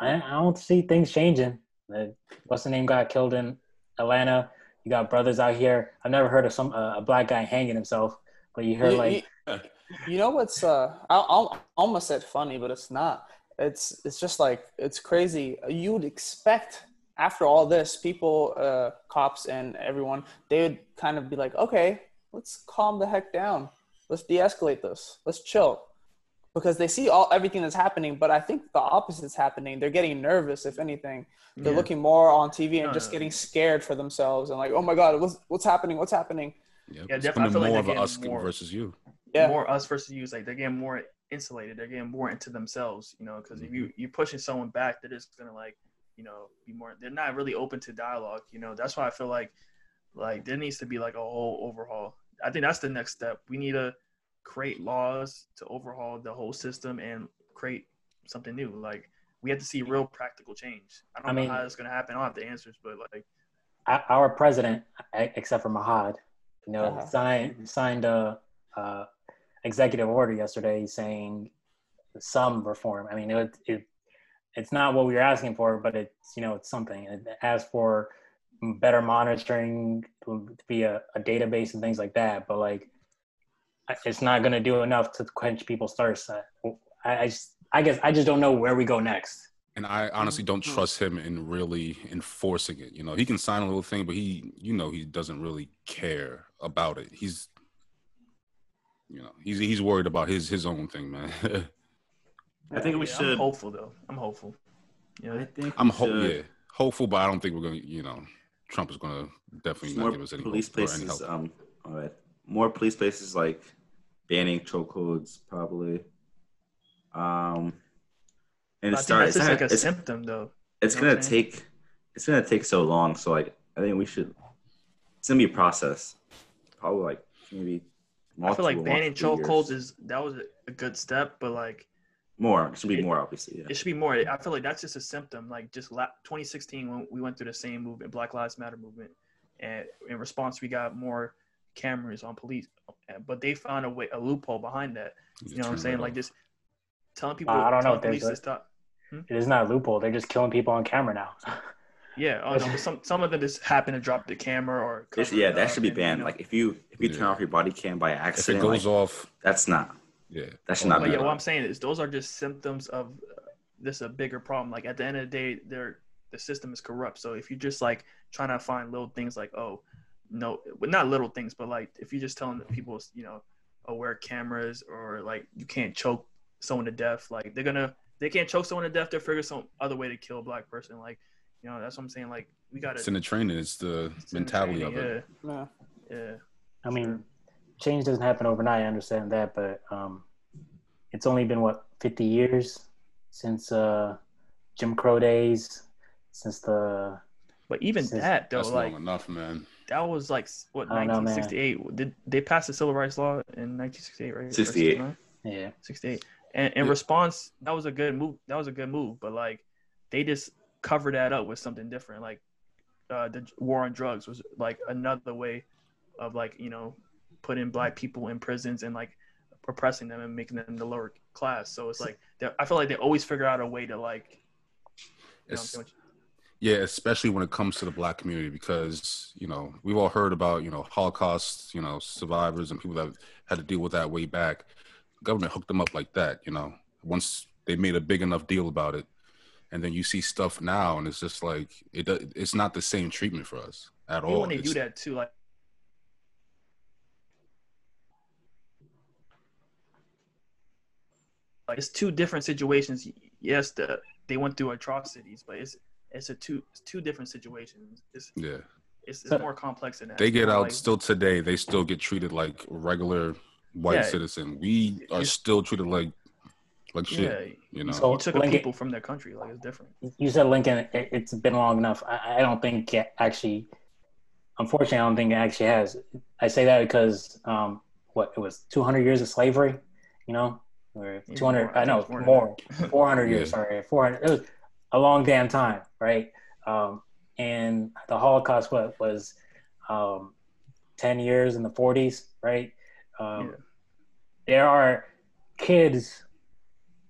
I, I don't see things changing. Uh, What's the name? Got killed in Atlanta. You got brothers out here. I've never heard of some uh, a black guy hanging himself, but you hear like, you, know what's uh I I almost said funny, but it's not. It's it's just like it's crazy. You would expect after all this, people, uh, cops, and everyone, they would kind of be like, okay, let's calm the heck down. Let's de-escalate this. Let's chill, because they see all everything that's happening. But I think the opposite's happening. They're getting nervous, if anything. They're Yeah. looking more on TV and No, just no. getting scared for themselves and like, oh my god, what's what's happening? What's happening? Yep. Yeah, definitely. I becoming feel like more of us more- versus you. Yeah. more us versus you. It's like they're getting more insulated. They're getting more into themselves, you know. Because if you mm-hmm. you're pushing someone back, they're just gonna like, you know, be more. They're not really open to dialogue, you know. That's why I feel like, like there needs to be like a whole overhaul. I think that's the next step. We need to create laws to overhaul the whole system and create something new. Like we have to see real practical change. I don't I know mean- how it's gonna happen. I don't have the answers, but like, our president, except for Mahad, you know, Uh-huh. signed signed a, uh executive order yesterday saying some reform. I mean, it, it it's not what we were asking for, but it's you know it's something. As for better monitoring to be a, a database and things like that. But like, it's not going to do enough to quench people's thirst. I, I just, I guess, I just don't know where we go next. And I honestly don't Mhm. trust him in really enforcing it. You know, he can sign a little thing, but he, you know, he doesn't really care about it. He's, you know, he's he's worried about his his own thing, man. I think we yeah, should- I'm hopeful though. I'm hopeful. You i think i'm we ho- yeah, hopeful, but I don't think we're gonna, you know, Trump is gonna definitely not more give us any police hope or any places. help. Um, all right, more police places like banning chokeholds, probably. Um, and I it's think it's, like a it's, symptom though. it's you know gonna take it's gonna take so long. So like, I think we should. It's gonna be a process. Probably like maybe. I feel like banning chokeholds is that was a good step, but like more. It should be it- more, obviously. Yeah. it should be more. I feel like that's just a symptom. Like just la- 2016 when we went through the same movement, Black Lives Matter movement, and in response we got more cameras on police, but they found a way, a loophole behind that. You know what I'm saying? Like just telling people, I don't know telling if police to a- stop. Hmm? It is not a loophole. They're just killing people on camera now. Yeah, oh, no, but some some of them just happen to drop the camera or. This- yeah, that should be and, you banned. know. Like if you if you turn off your body cam by if it goes like, off, that's not. Yeah, That should not but be. yeah, what. I'm saying is those are just symptoms of uh, this a bigger problem. Like at the end of the day, they're the system is corrupt. So if you're just like trying to find little things like oh no, well, not little things, but like if you're just telling the people you know oh wear cameras or like you can't choke someone to death, like they're gonna they can't choke someone to death. They'll figure some other way to kill a black person. Like you know that's what I'm saying. Like we gotta it's in the training. It's the it's in the mentality of it. Yeah. Yeah, yeah. I mean, change doesn't happen overnight. I understand that, but um, it's only been what 50 years since uh, Jim Crow days, since the. But even Since- that though, That's like long enough, man. that was like what I know, 1968. Did they pass the civil rights law in 1968? Right? 68. Yeah, 68. And in Yeah. response, that was a good move. That was a good move. But like, they just covered that up with something different. Like, uh, the war on drugs was like another way of like you know putting black people in prisons and like oppressing them and making them the lower class. So it's like I feel like they always figure out a way to like. You know, It's- what I'm saying? Yeah, especially when it comes to the black community, because you know we've all heard about you know Holocaust, you know survivors and people that had to deal with that way back. The government hooked them up like that, you know. Once they made a big enough deal about it, and then you see stuff now, and it's just like it. It's not the same treatment for us at Even all. when they do that too, like. Like it's two different situations. Yes, the they went through atrocities, but it's it's a two it's two different situations. It's Yeah, it's, it's more complex than that. they get out like- still today. They still get treated like regular white Yeah. citizen. We are still treated like like shit. Yeah, You know. So- you took Lincoln- people from their country. Like it's different. you said Lincoln. It, it's been long enough. I, I don't think it actually. Unfortunately, I don't think it actually has. I say that because um, what it was 200 years of slavery, you know, or 200. I I know it's more than more, that. 400 years. Yeah. Sorry, 400. It was a long damn time, right? Um, and the Holocaust what was um, 10 years in the 40s, right? Um, Yeah. There are kids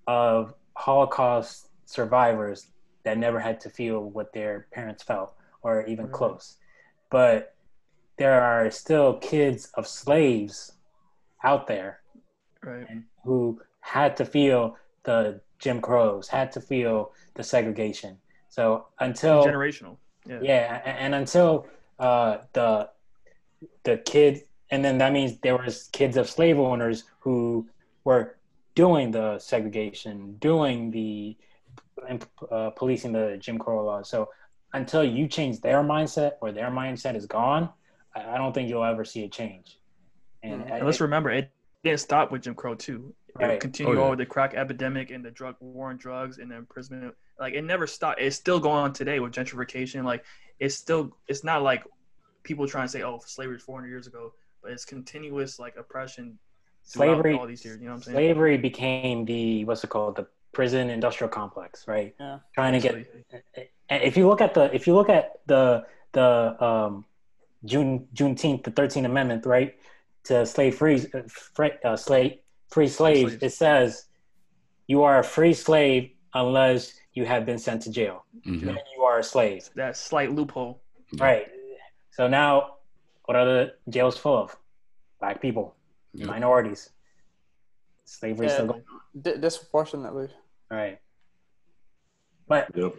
of Holocaust survivors that never had to feel what their parents felt or even Right. close. But there are still kids of slaves out there Right. and who had to feel the Jim Crows, had to feel the segregation. So until Generational. Yeah. yeah, a- and until uh, the the kid, and then that means there was kids of slave owners who were doing the segregation, doing the uh, policing the Jim Crow laws. So until you change their mindset or their mindset is gone, I, I don't think you'll ever see a change. And, Mm. I- And let's remember, it didn't stop with Jim Crow too. It Right. continued Oh, yeah. on with the crack epidemic and the drug war on drugs and the imprisonment. Like it never stopped. It's still going on today with gentrification. Like it's still. It's not like people trying to say, "Oh, slavery is 400 years ago," but it's continuous like oppression. slavery all these years. You know what I'm saying? slavery became the what's it called the prison industrial complex right Yeah. trying to get Basically. and if you look at the if you look at the the um june juneteenth the 13th amendment right to slave free uh, free, uh, slave free slaves Slaves. it says you are a free slave unless you have been sent to jail Mhm. then you are a slave that slight loophole. Yeah. right so now what are the jails full of black people Yeah. minorities slavery Yeah. still going Di- disproportionately. Right. But Yep.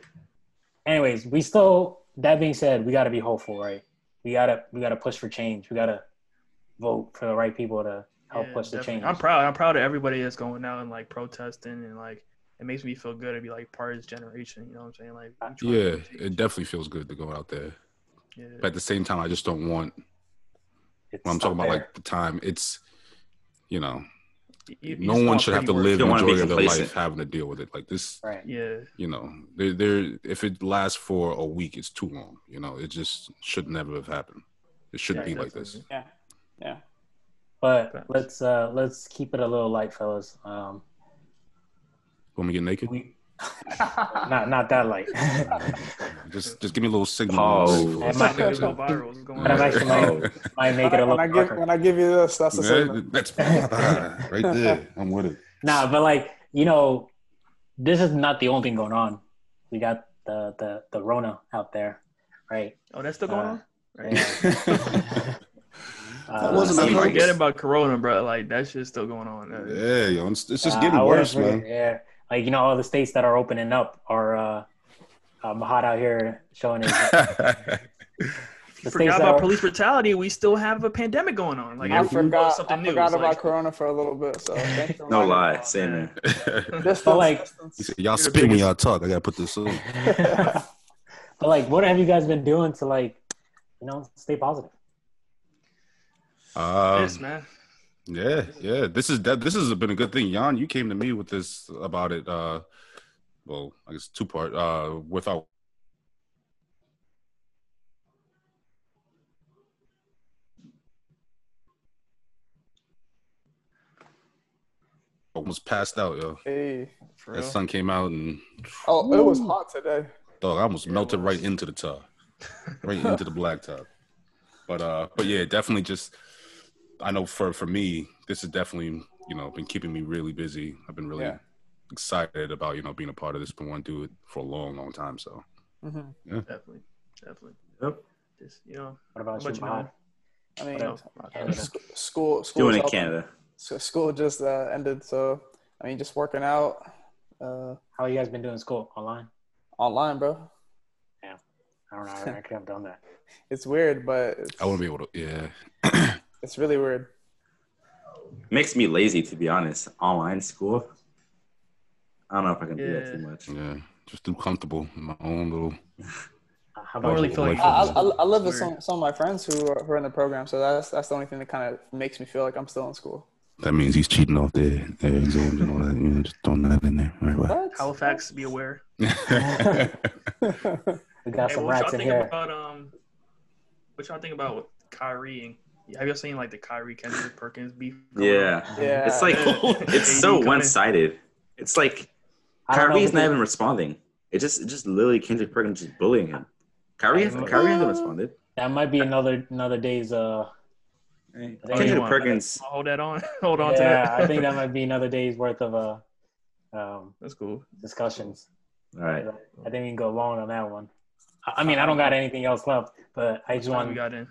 anyways, we still that being said, we gotta be hopeful, right? We gotta we gotta push for change. We gotta vote for the right people to help Yeah, push the definitely. change. I'm proud. I'm proud of everybody that's going out and like protesting and like it makes me feel good to be like part of this generation. You know what I'm saying? Like we trying to Yeah, it definitely feels good to go out there. yeah. But at the same time, I just don't want It's when I'm still talking about there. like the time. It's you know, You- you no just one should have to live work. the don't wanna be majority of their life having to deal with it. Like this, right. Yeah. you know, there, there. If it lasts for a week, it's too long. You know, it just should never have happened. It shouldn't Yeah, be like this. definitely. Yeah. But Facts. let's uh let's keep it a little light, fellas. Um When we get naked, we not not that light. just just give me a little signal. Pause. That It's might, like, go viral. What's going on? actually might, might make it a when, I give, darker. when I give you this, that's the Yeah, signal. that's right there. I'm with it. Nah, but like you know, this is not the only thing going on. We got the the the Rona out there, right? Oh, that's still going Uh, on. Right. Yeah. That wasn't I a keep hype. forgetting about Corona, bro. Like that shit's still going on. Uh, Yeah, yo, it's, it's just Uh, getting I worse, man. Yeah, like you know, all the states that are opening up are uh, uh Mahat out here showing his. You forgot about are- police brutality. We still have a pandemic going on. Like I forgot. something I new. forgot It's about like- Corona for a little bit. So No lie, me. same here. Distance, But, like- said, y'all You're spit when y'all talk. I gotta put this on. but like, what have you guys been doing to like, you know, stay positive? Um, This man. Yeah, yeah. This is that. This has been a good thing. Jan, you came to me with this about it. Uh, well, I guess two part. Uh, without almost passed out, yo. Hey. For That real. sun came out and Oh, it was hot today. dog, I almost Yeah, melted right into the tub, right into the blacktop. But uh, but yeah, definitely just. I know for for me, this has definitely you know been keeping me really busy. I've been really Yeah. excited about you know being a part of this. Been wanting to do it for a long, long time. So hmm Definitely. Definitely. Yep. Just, you know, What about you, much you I mean, What? Canada. school, school, Doing is in. Canada. So school just uh, ended, so I mean, just working out uh, How you guys been doing school online? online, bro. Yeah, I don't know. I, I could have done that. It's weird, but it's, I want to be able to. Yeah, it's really weird. Makes me lazy to be honest. Online school. I don't know if I can do that too much. yeah. Just too comfortable in my own little. I don't really feel like I, I, I I live with some, some of my friends who are, who are in the program, so that's that's the only thing that kind of makes me feel like I'm still in school. That means he's cheating off their, their exams and all that. You know, just throwing that in there. Right, What? Halifax, be aware. we got Hey, some what y'all rats in think here. about um? What y'all think about Kyrie and have y'all seen like the Kyrie Kendrick Perkins beef? going on? Yeah. yeah, It's like it's so one sided. It's like I don't Kyrie's not even responding. It just it just literally Kendrick Perkins just bullying him. Kyrie hasn't Kyrie hasn't responded. That might be another another day's. Uh, Oh, you Kendrick want- Perkins. I'll hold that on. hold on to yeah, that. I think that might be another day's worth of uh, um, That's cool. discussions. All right. I think we can go long on that one. I I mean, I don't got anything else left, but I just What time want. we got in.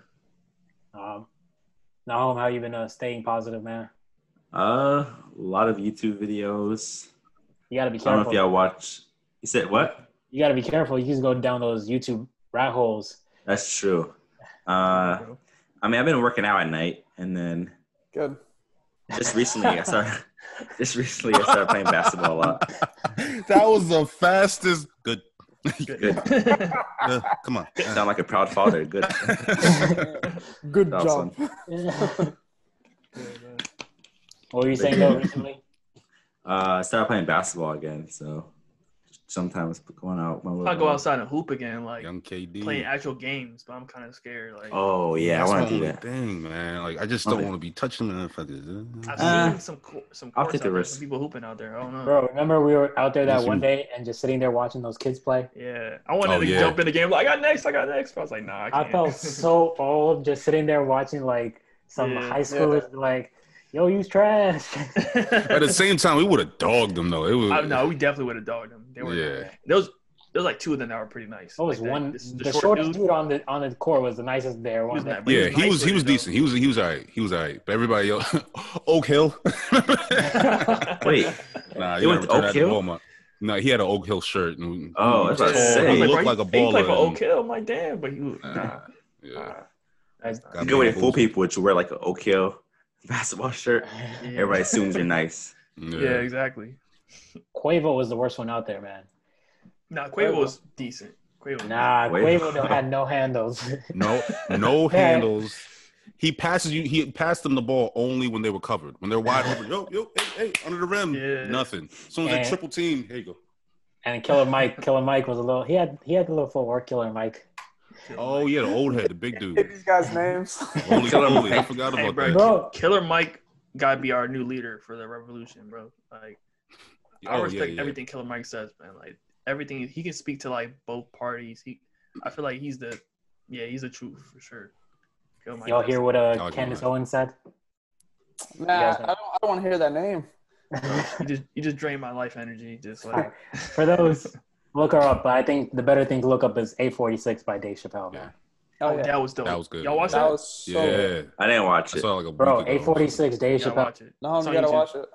Um, Nahum, how you been uh, staying positive, man? Uh, a lot of YouTube videos. You gotta be I don't know if careful. y'all watch. You said what? You gotta be careful. You just go down those YouTube rat holes. That's true. Uh, I mean, I've been working out at night, and then good. just recently I started. Just recently I started playing basketball a lot. that was the fastest. Good. Good. Uh, come on. Sound like a proud father. Good. Good Awesome. job. what were you saying though recently? Uh, I started playing basketball again, so sometimes going out. my I'll little- go outside and hoop again, like Young KD. playing actual games, but I'm kind of scared. Like Oh yeah, I want to do that. thing, man. Like I just don't Okay. want to be touching motherfuckers. I've Uh, seen some co- some I'll take the risk. some people hooping out there. I don't know. Bro, remember we were out there that one day and just sitting there watching those kids play? Yeah, I wanted Oh, to yeah. jump in the game. Like I got next, I got next. But I was like, nah, I I can't. felt so old just sitting there watching like some Yeah. high schoolers be like, yo, use trash. At the same time, we would have dogged them though. It was I, no, we definitely would have dogged them. They were. Yeah. There was there was like two of them that were pretty nice. What was Like that- one? this- The, shortest dude. on the on the court was the nicest there. was One day. nice, but yeah, was he nice was he was decent. He was he was alright. He was alright. But everybody else, Oak Hill. Wait, nah, He you went gotta Oak Hill? Walmart. No, he had an Oak Hill shirt. And Oh, he that's what I was was tall. saying. He Like, looked bro, like a he, he played baller. for Oak Hill. I'm like, damn, but he. Nah, Nah, yeah. nah. That's- Got the good way to fool people is you wear like an Oak Hill basketball shirt. Yeah. Everybody assumes you're nice. Yeah. Yeah, exactly. Quavo was the worst one out there, man. Nah, Quavo was decent. Quavo. was Nah, Quavo. Quavo had no handles. No, no handles. He passes you. He passed them the ball only when they were covered. When they're wide open, yo, yo, hey, hey, under the rim, Yeah. nothing. As soon as they triple team, here you go. and Killer Mike, Killer Mike was a little. He had he had a little footwork. Killer Mike. Decent. Oh yeah, the old head, the big Get dude. these guys' names. Holy, Killer I Mike. forgot Hey, about bro, that. Bro. Killer Mike gotta be our new leader for the revolution, bro. Like I Oh, respect yeah, yeah. everything Killer Mike says, man. Like everything he can speak to like both parties. He I feel like he's the yeah, he's the truth for sure. Killer Mike Y'all hear what uh, Dog Candace Owens said? Nah, I don't. I don't want to hear that name. you just you just drain my life energy. Just like For those, look her up. But I think the better thing to look up is 846 by Dave Chappelle, man. Oh, oh, yeah. that was dope. That was good. Y'all watch that that? was so. Yeah, I didn't watch I it. saw like a Bro, week ago. 846 Dave Chappelle. watch it. No, you gotta YouTube. watch it,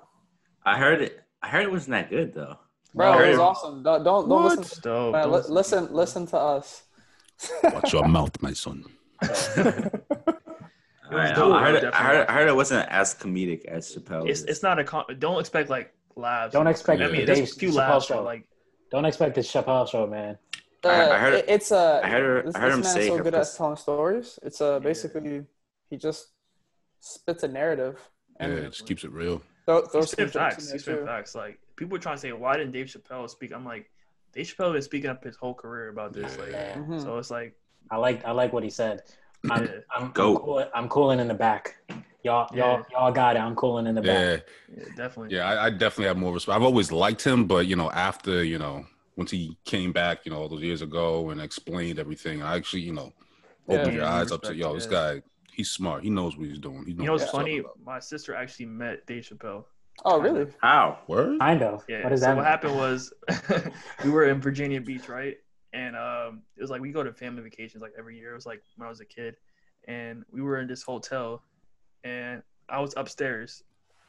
I heard it. I heard it wasn't that good though. bro. I It was awesome. Don't don't, don't listen. To, dope. man, Don't li- listen, listen to us. Watch your mouth, my son. All right, dope, I heard it. I heard. I heard it wasn't as comedic as Chappelle. It's it's not a con- don't expect like laughs. Don't expect I mean, Dave there's a few laughs, show. but like Don't expect the Chappelle show, man. I- I Uh, heard- it- it's uh, I heard her- This, I heard this him man's say so good at telling stories. It's uh basically he just spits a narrative Yeah, And it just keeps it real. throw, throw He some spit facts. in He there, spit facts. Like people are trying to say, why didn't Dave Chappelle speak? I'm like, Dave Chappelle been speaking up his whole career about this. Yeah. Like, Yeah. Mhm. so it's like, I like I like what he said. I'm Yeah. I'm, I'm, cool, I'm cooling in the back. Y'all y'all y'all got it. I'm cooling in the back. Yeah, yeah, definitely. yeah. I, I definitely have more respect. I've always liked him, but you know, after you know, once he came back, you know, all those years ago and explained everything, I actually, you know, opened Yeah. your eyes up to Respect, yo, this guy, he's smart. He knows what he's doing. He knows You know what's funny? about. My sister actually met Dave Chappelle. Oh, really? How? Word? Kind of. Yeah. What does so that what mean? happened was we were in Virginia Beach, right? And um, it was like we go to family vacations like every year. It was like when I was a kid, and we were in this hotel, and I was upstairs,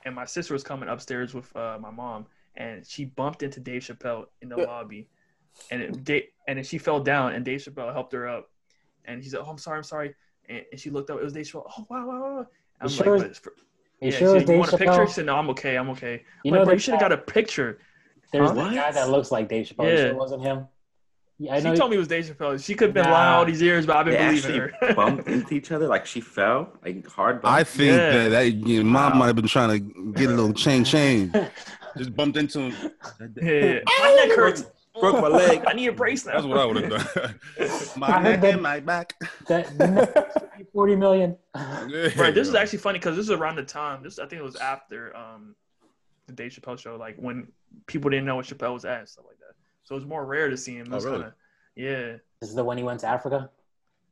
and my sister was coming upstairs with uh, my mom, and she bumped into Dave Chappelle in the lobby, and it, Da- and then she fell down, and Dave Chappelle helped her up, and he said, "Oh, I'm sorry, I'm sorry," and, and she looked up. It was Dave Chappelle. Oh, wow, wow, wow. I'm You like, sure "But it's for- You yeah, sure she it's said, you Dave want a picture? She said, "No, I'm okay. I'm okay." You I'm know like, bro, you should have got a picture. There's Huh? the guy that looks like Dave Chappelle. You Yeah. sure it wasn't him? Yeah, I she know. told me it was Dave Chappelle. She could have been Nah. lying all these years, but I've They been believing her. bumped into each other like she fell, like hard bump. I think Yeah. that, that you know, mom Wow. might have been trying to get a little chain chain. Just bumped into him. yeah, my neck hurts. broke my leg. I need a brace now. That's what I would have done. My heard neck and my back. that, that 40 million. Right, this is actually funny because this is around the time. This I think it was after um the Dave Chappelle show, like when people didn't know what Chappelle was at and stuff like that. So it's more rare to see him. It Oh, really? kinda, yeah. This is the one he went to Africa.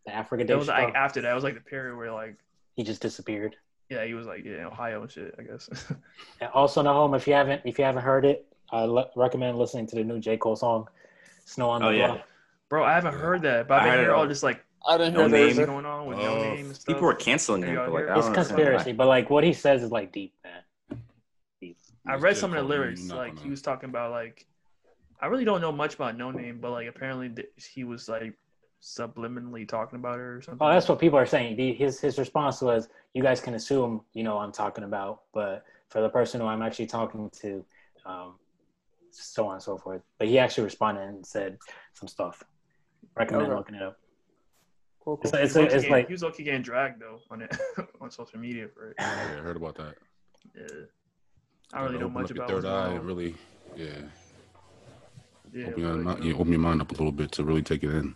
The Africa It was like after that. It was like the period where like he just disappeared. yeah, he was like yeah, in Ohio and shit. I guess. And also, no home. If you haven't, if you haven't heard it, I le- recommend listening to the new J Cole song, "Snow on the Oh, yeah. Bluff." Bro, I haven't heard that, but I've been heard hearing all all. just like I didn't No hear name. what's going on with no Oh. name and stuff. People are canceling him, like hear I it? It's conspiracy, but like what he says is like deep, man. Deep. I read J. some of the lyrics. Like he was talking about like I really don't know much about Noname, but like apparently th- he was like subliminally talking about her or something. Oh, that's what people are saying. The, his his response was, "You guys can assume, you know, I'm talking about, but for the person who I'm actually talking to, um, so on and so forth." But he actually responded and said some stuff. Recommend Okay. looking it up. Cool, cool. It's, He it's, was it's getting- like he was okay getting dragged though on it on social media for it. Yeah, I heard about that. Yeah. I don't really know Open much up your about third eye. Really, yeah. Yeah, open, your, but, mind- you open your mind up a little bit to really take it in.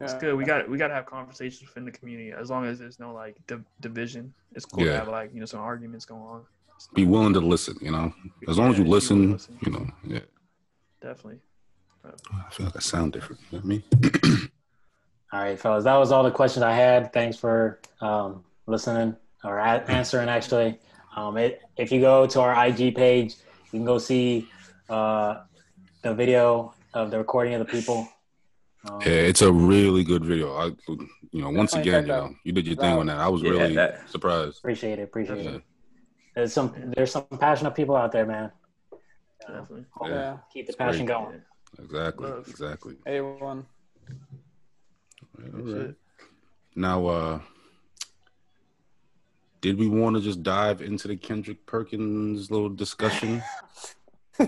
it's Yeah. good. We got we got to have conversations within the community as long as there's no like div- division. It's cool to Yeah. have like you know some arguments going on. Be willing to listen. You know, as long as you be willing to listen, listen. you know. Yeah, Definitely. I feel like I sound different. You know what I mean? all right, fellas. That was all the questions I had. Thanks for um, listening or a- answering. Actually, um, it, if you go to our IG page, you can go see uh, the video of the recording of the people. Um, Yeah, it's a really good video. I, you know, once again, you know, you did your thing on that. I was Yeah, really that- surprised. Appreciate it. Appreciate Yeah. it. There's some there's some passionate people out there, man. Uh, Definitely. Yeah. Keep the It's passion great. going. Exactly. Love. Exactly. A1. All right. Now, uh, did we want to just dive into the Kendrick Perkins little discussion? We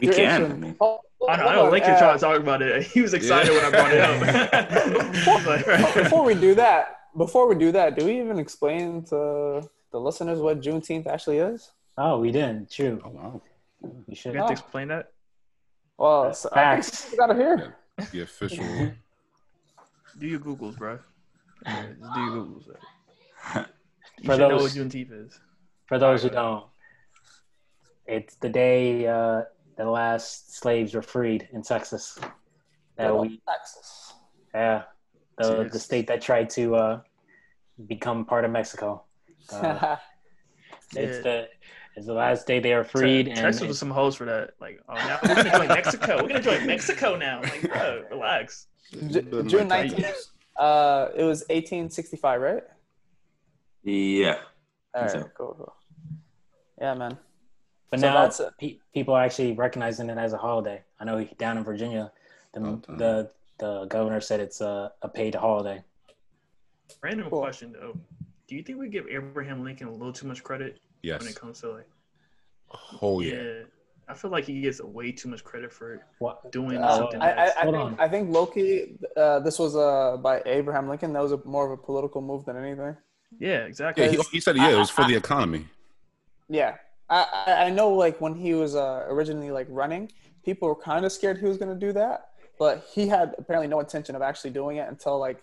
You're can. itching. I don't, I know, I hold know on, Link, you're uh, trying to talk about it. He was excited when I brought it up. He's like, right. Before we do that, before we do that, do we even explain to the listeners what Juneteenth actually is? Oh, we didn't. True. Oh wow, We should. You have to explain that? Well, so I think Facts. we got to hear. the official. Do your Googles, bro. Yeah, do your Googles. You For should know what those- Juneteenth is. For those who don't, it's the day uh, the last slaves were freed in Texas. That we, Texas. yeah, the the state that tried to uh, become part of Mexico. Uh, it's the it's the last day they were freed, Te- and Texas was some hoes for that. Like, oh, now we're gonna join Mexico. We're gonna join Mexico now. Like, bro, relax. J- June 19th. Uh, it was 1865, right? Yeah. All right, so. cool, cool. Yeah, man. But so now that's it. pe- people are actually recognizing it as a holiday. I know down in Virginia, the Oh, damn. the, the governor said it's a, a paid holiday. Random Cool. question though. Do you think we give Abraham Lincoln a little too much credit when it comes to like? Oh yeah. I feel like he gets way too much credit for What? doing Uh, something. I, I, I think on. I think Loki. Uh, this was uh by Abraham Lincoln. That was a, more of a political move than anything. Yeah, exactly. Yeah, he, he said yeah, it was for the economy. Yeah, I I I know like when he was uh, originally like running, people were kind of scared he was going to do that, but he had apparently no intention of actually doing it until like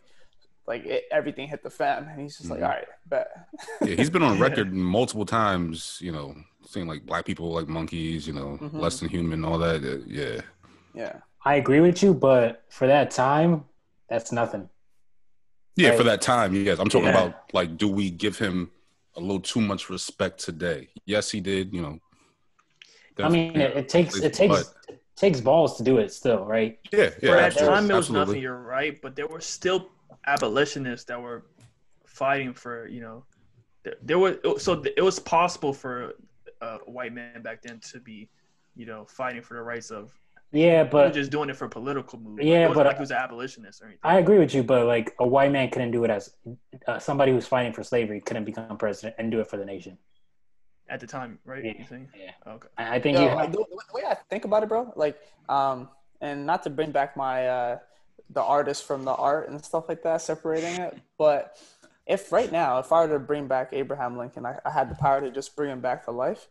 like it, everything hit the fan, and he's just like, Mhm. all right, bet. Yeah, he's been on Yeah. record multiple times, you know, saying like black people like monkeys, you know, Mhm. less than human, all that. uh, Yeah. yeah. I agree with you, but for that time, that's nothing. Yeah, for that time, yes. I'm talking Yeah. about like, do we give him a little too much respect today? Yes, he did. You know. I mean, it, it takes it But- takes it takes balls to do it still, right? yeah, yeah. For that absolutely, time, it was absolutely. nothing. You're right, but there were still abolitionists that were fighting for you know. There, there was so it was possible for a white man back then to be, you know, fighting for the rights of. Yeah, He was but just doing it for political movement. Yeah, it wasn't but- like he was an abolitionist or anything. I agree with you. But like a white man couldn't do it as uh, somebody who's fighting for slavery couldn't become president and do it for the nation. at the time, right? Yeah, You think? yeah. Okay. I, I think Yo, you like, the, the way I think about it, bro, like, um, and not to bring back my uh, the artist from the art and stuff like that, separating it, but if right now, if I were to bring back Abraham Lincoln, I, I had the power to just bring him back to life.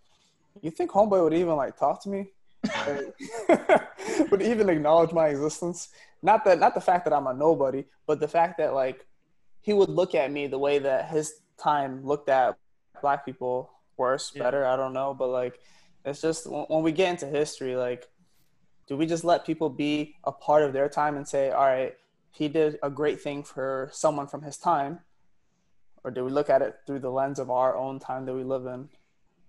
You think Homeboy would even like talk to me? Would even acknowledge my existence? Not that, not the fact that I'm a nobody, but the fact that like he would look at me the way that his time looked at black people worse, Yeah. better. I don't know, but like it's just when when we get into history, like, do we just let people be a part of their time and say, all right, he did a great thing for someone from his time? Or do we look at it through the lens of our own time that we live in?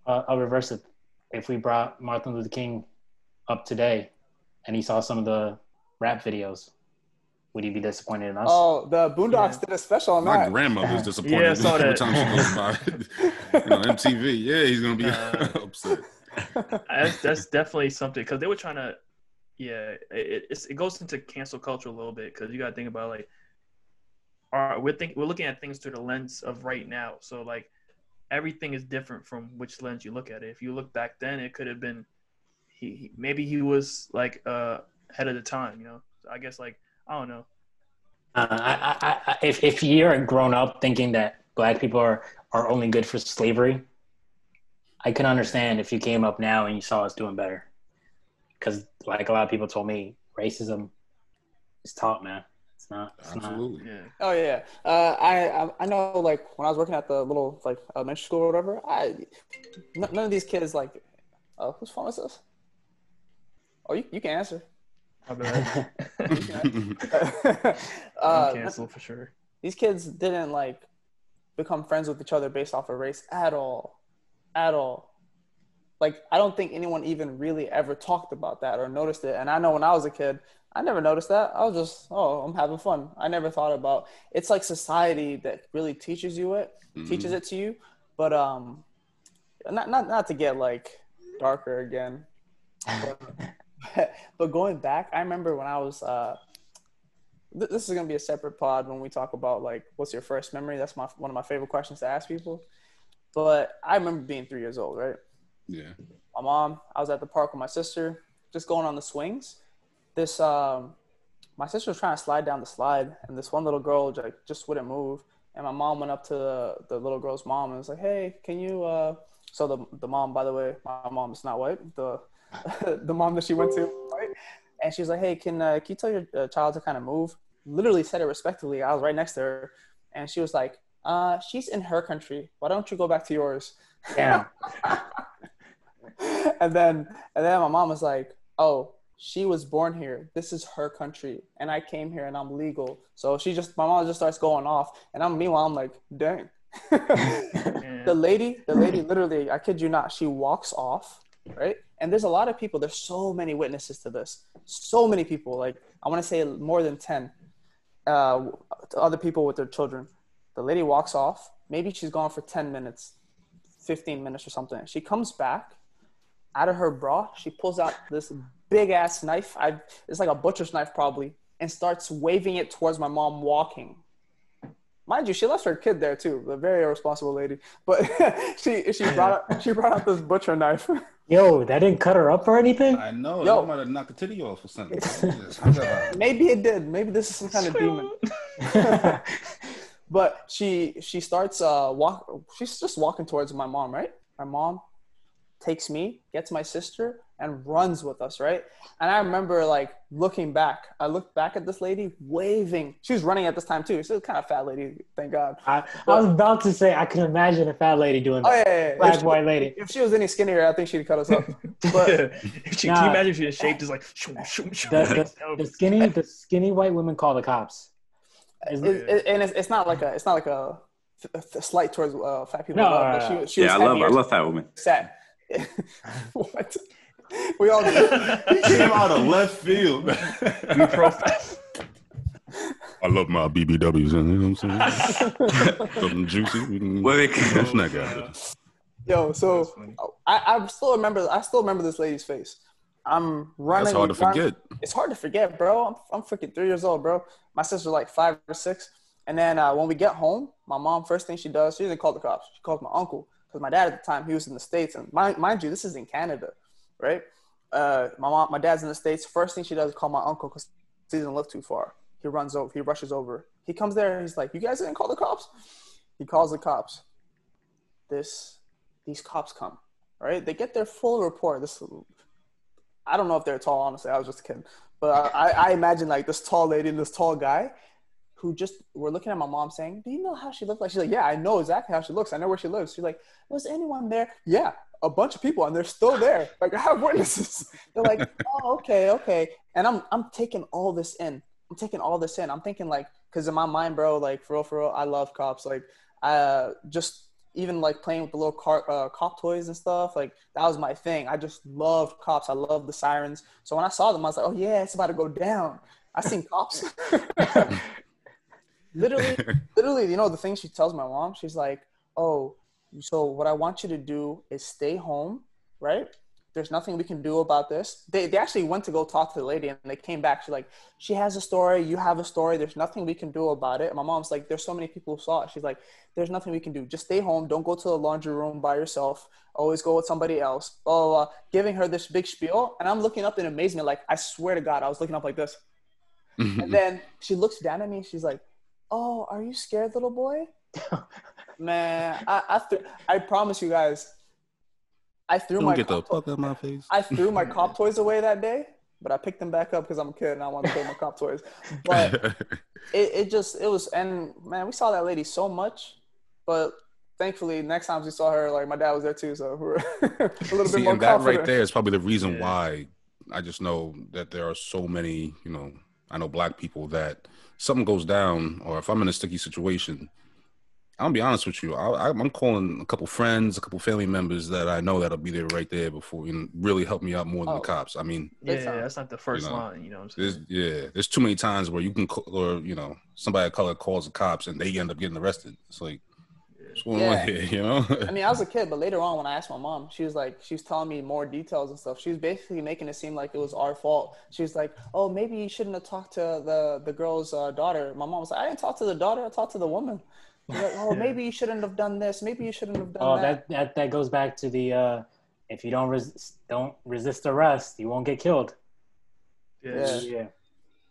uh, I'll reverse it. If we brought Martin Luther King up today, and he saw some of the rap videos, would he be disappointed in us? Oh, the Boondocks Yeah. did a special on that. My that. grandmother's disappointed Yeah, I saw every that. time she goes by. you know, MTV. Yeah, he's gonna be Uh, upset. that's, that's definitely something because they were trying to yeah it, it's, it goes into cancel culture a little bit because you got to think about like our, we're think we're looking at things through the lens of right now so like everything is different from which lens you look at it if you look back then it could have been he, he maybe he was like uh ahead of the time you know so i guess like i don't know Uh, I, I, I, if if you're grown up thinking that black people are, are only good for slavery, I can understand if you came up now and you saw us doing better. Because like a lot of people told me, racism is taught, man. It's not. It's not. Absolutely. yeah Oh yeah, uh, I I- I know. Like when I was working at the little like elementary school or whatever, I n- none of these kids like. Oh, whose phone is this? Oh, you, you can answer. my bad uh, i'm canceled for sure these kids didn't like become friends with each other based off of race at all, at all. Like I don't think anyone even really ever talked about that or noticed it. And I know when I was a kid, I never noticed that. I was just, oh, I'm having fun. I never thought about. It's like society that really teaches you it, teaches it to you. But um, not not not to get like darker again. But, but going back, I remember when I was uh, th- this is gonna be a separate pod when we talk about like what's your first memory. That's my one of my favorite questions to ask people. But I remember being three years old, right? Yeah. My mom, I was at the park with my sister, just going on the swings. This um, my sister was trying to slide down the slide, and this one little girl like just wouldn't move. And my mom went up to the, the little girl's mom and was like, "Hey, can you?" Uh... So the the mom, by the way, my mom is not white. The the mom that she went to, right? And she was like, "Hey, can uh, can you tell your uh, child to kind of move?" Literally said it respectfully. I was right next to her, and she was like, "Uh, she's in her country. Why don't you go back to yours?" Damn. and then and then my mom was like, "Oh, she was born here. This is her country, and I came here and I'm legal." So she just my mom just starts going off, and I'm meanwhile I'm like, "Dang." the lady, the lady literally, I kid you not, she walks off, right? And there's a lot of people. There's so many witnesses to this. So many people. Like I want to say more than ten. Uh, to other people with their children. The lady walks off. Maybe she's gone for ten minutes, fifteen minutes or something. She comes back. Out of her bra, she pulls out this big ass knife. I it's like a butcher's knife probably, and starts waving it towards my mom walking. Mind you, she left her kid there too. A very irresponsible lady. But she she brought out, she brought out this butcher knife. Yo, that didn't cut her up or anything? I know. Yo. Yo. might have knocked the titty off or something. Just hung up. Maybe it did. Maybe this is some kind of demon. but she she starts uh walk. She's just walking towards my mom, right? My mom takes me, gets my sister, and runs with us, right? And I remember like looking back. I looked back at this lady waving. She was running at this time too. She was kind of fat lady, thank God. I, I was about to say I can imagine a fat lady doing Oh that. yeah, yeah, yeah. Black If she- white lady. If she was any skinnier, I think she'd cut us off. But if she, Nah. can you imagine if she was shaped just like shoom, shoom, shoom, The, the, the skinny the skinny white women call the cops. It, it, and it's, it's not like a it's not like a, a slight towards uh, fat people. No, at all, but uh, she, she Yeah, I was love I love fat women. Sad. what? We all. He came out of left field. we profile. I love my BBWs. You know what I'm saying? Something juicy. We can Well, they- that's not good. Yo, so I, I still remember I still remember this lady's face. I'm running. That's hard to run- forget. It's hard to forget, bro. I'm, I'm freaking three years old, bro. My sister's like five or six. And then uh, when we get home, my mom first thing she does, she doesn't call the cops. She calls my uncle because my dad at the time he was in the states, and mind, mind you, this is in Canada, right? Uh, my mom, my dad's in the states. First thing she does is call my uncle because he doesn't live too far. He runs over. He rushes over. He comes there. and He's like, "You guys didn't call the cops." He calls the cops. This, these cops come, right? They get their full report. This, I don't know if they're tall. Honestly, I was just kidding. But I, I imagine like this tall lady and this tall guy who just were looking at my mom saying, Do you know how she looked like? She's like, Yeah, I know exactly how she looks. I know where she lives. She's like, Was anyone there? Yeah, a bunch of people, and they're still there. Like I have witnesses. They're like, Oh, okay, okay. And I'm I'm taking all this in. I'm taking all this in. I'm thinking like, because in my mind, bro, like for real, for real, I love cops. Like, uh, just even like playing with the little car, uh, cop toys and stuff. Like that was my thing. I just loved cops. I love the sirens. So when I saw them, I was like, oh yeah, it's about to go down. I seen cops. literally, literally, you know the thing she tells my mom. She's like, oh, so what I want you to do is stay home, right? There's nothing we can do about this. They, they actually went to go talk to the lady and they came back. She's like, she has a story. You have a story. There's nothing we can do about it. And my mom's like, there's so many people who saw it. She's like, there's nothing we can do. Just stay home. Don't go to the laundry room by yourself. Always go with somebody else. Blah, blah, blah. Giving her this big spiel. And I'm looking up in amazement. Like, I swear to God, I was looking up like this. And then she looks down at me. She's like, "Oh, are you scared, little boy?" Man, I I, th- I promise you guys, I threw Don't my get the cop fuck out my face. I threw my cop toys away that day, but I picked them back up because I'm a kid and I want to play my cop toys. But it, it just it was and man, we saw that lady so much, but thankfully next time we saw her, like my dad was there too, so we're a little See, bit more and that confident. right there is probably the reason Yeah. why I just know that there are so many, you know, I know black people that something goes down, or if I'm in a sticky situation, I'll be honest with you. I, I'm calling a couple friends, a couple family members that I know that'll be there right there before and really help me out more than Oh. the cops. I mean, Yeah, Big time. that's not the first You know, line. You know what I'm there's saying? yeah, there's too many times where you can call, or you know, somebody of color calls the cops and they end up getting arrested. It's like, what's going Yeah. on here? You know? I mean, I was a kid, but later on, when I asked my mom, she was like, she was telling me more details and stuff. She was basically making it seem like it was our fault. She was like, "Oh, maybe you shouldn't have talked to the the girl's uh, daughter." My mom was like, "I didn't talk to the daughter. I talked to the woman." She's like, "Oh, maybe you shouldn't have done this. Maybe you shouldn't have done Oh, that." that, that that goes back to the uh, if you don't resist, don't resist arrest, you won't get killed. Yeah. Yeah. Yeah.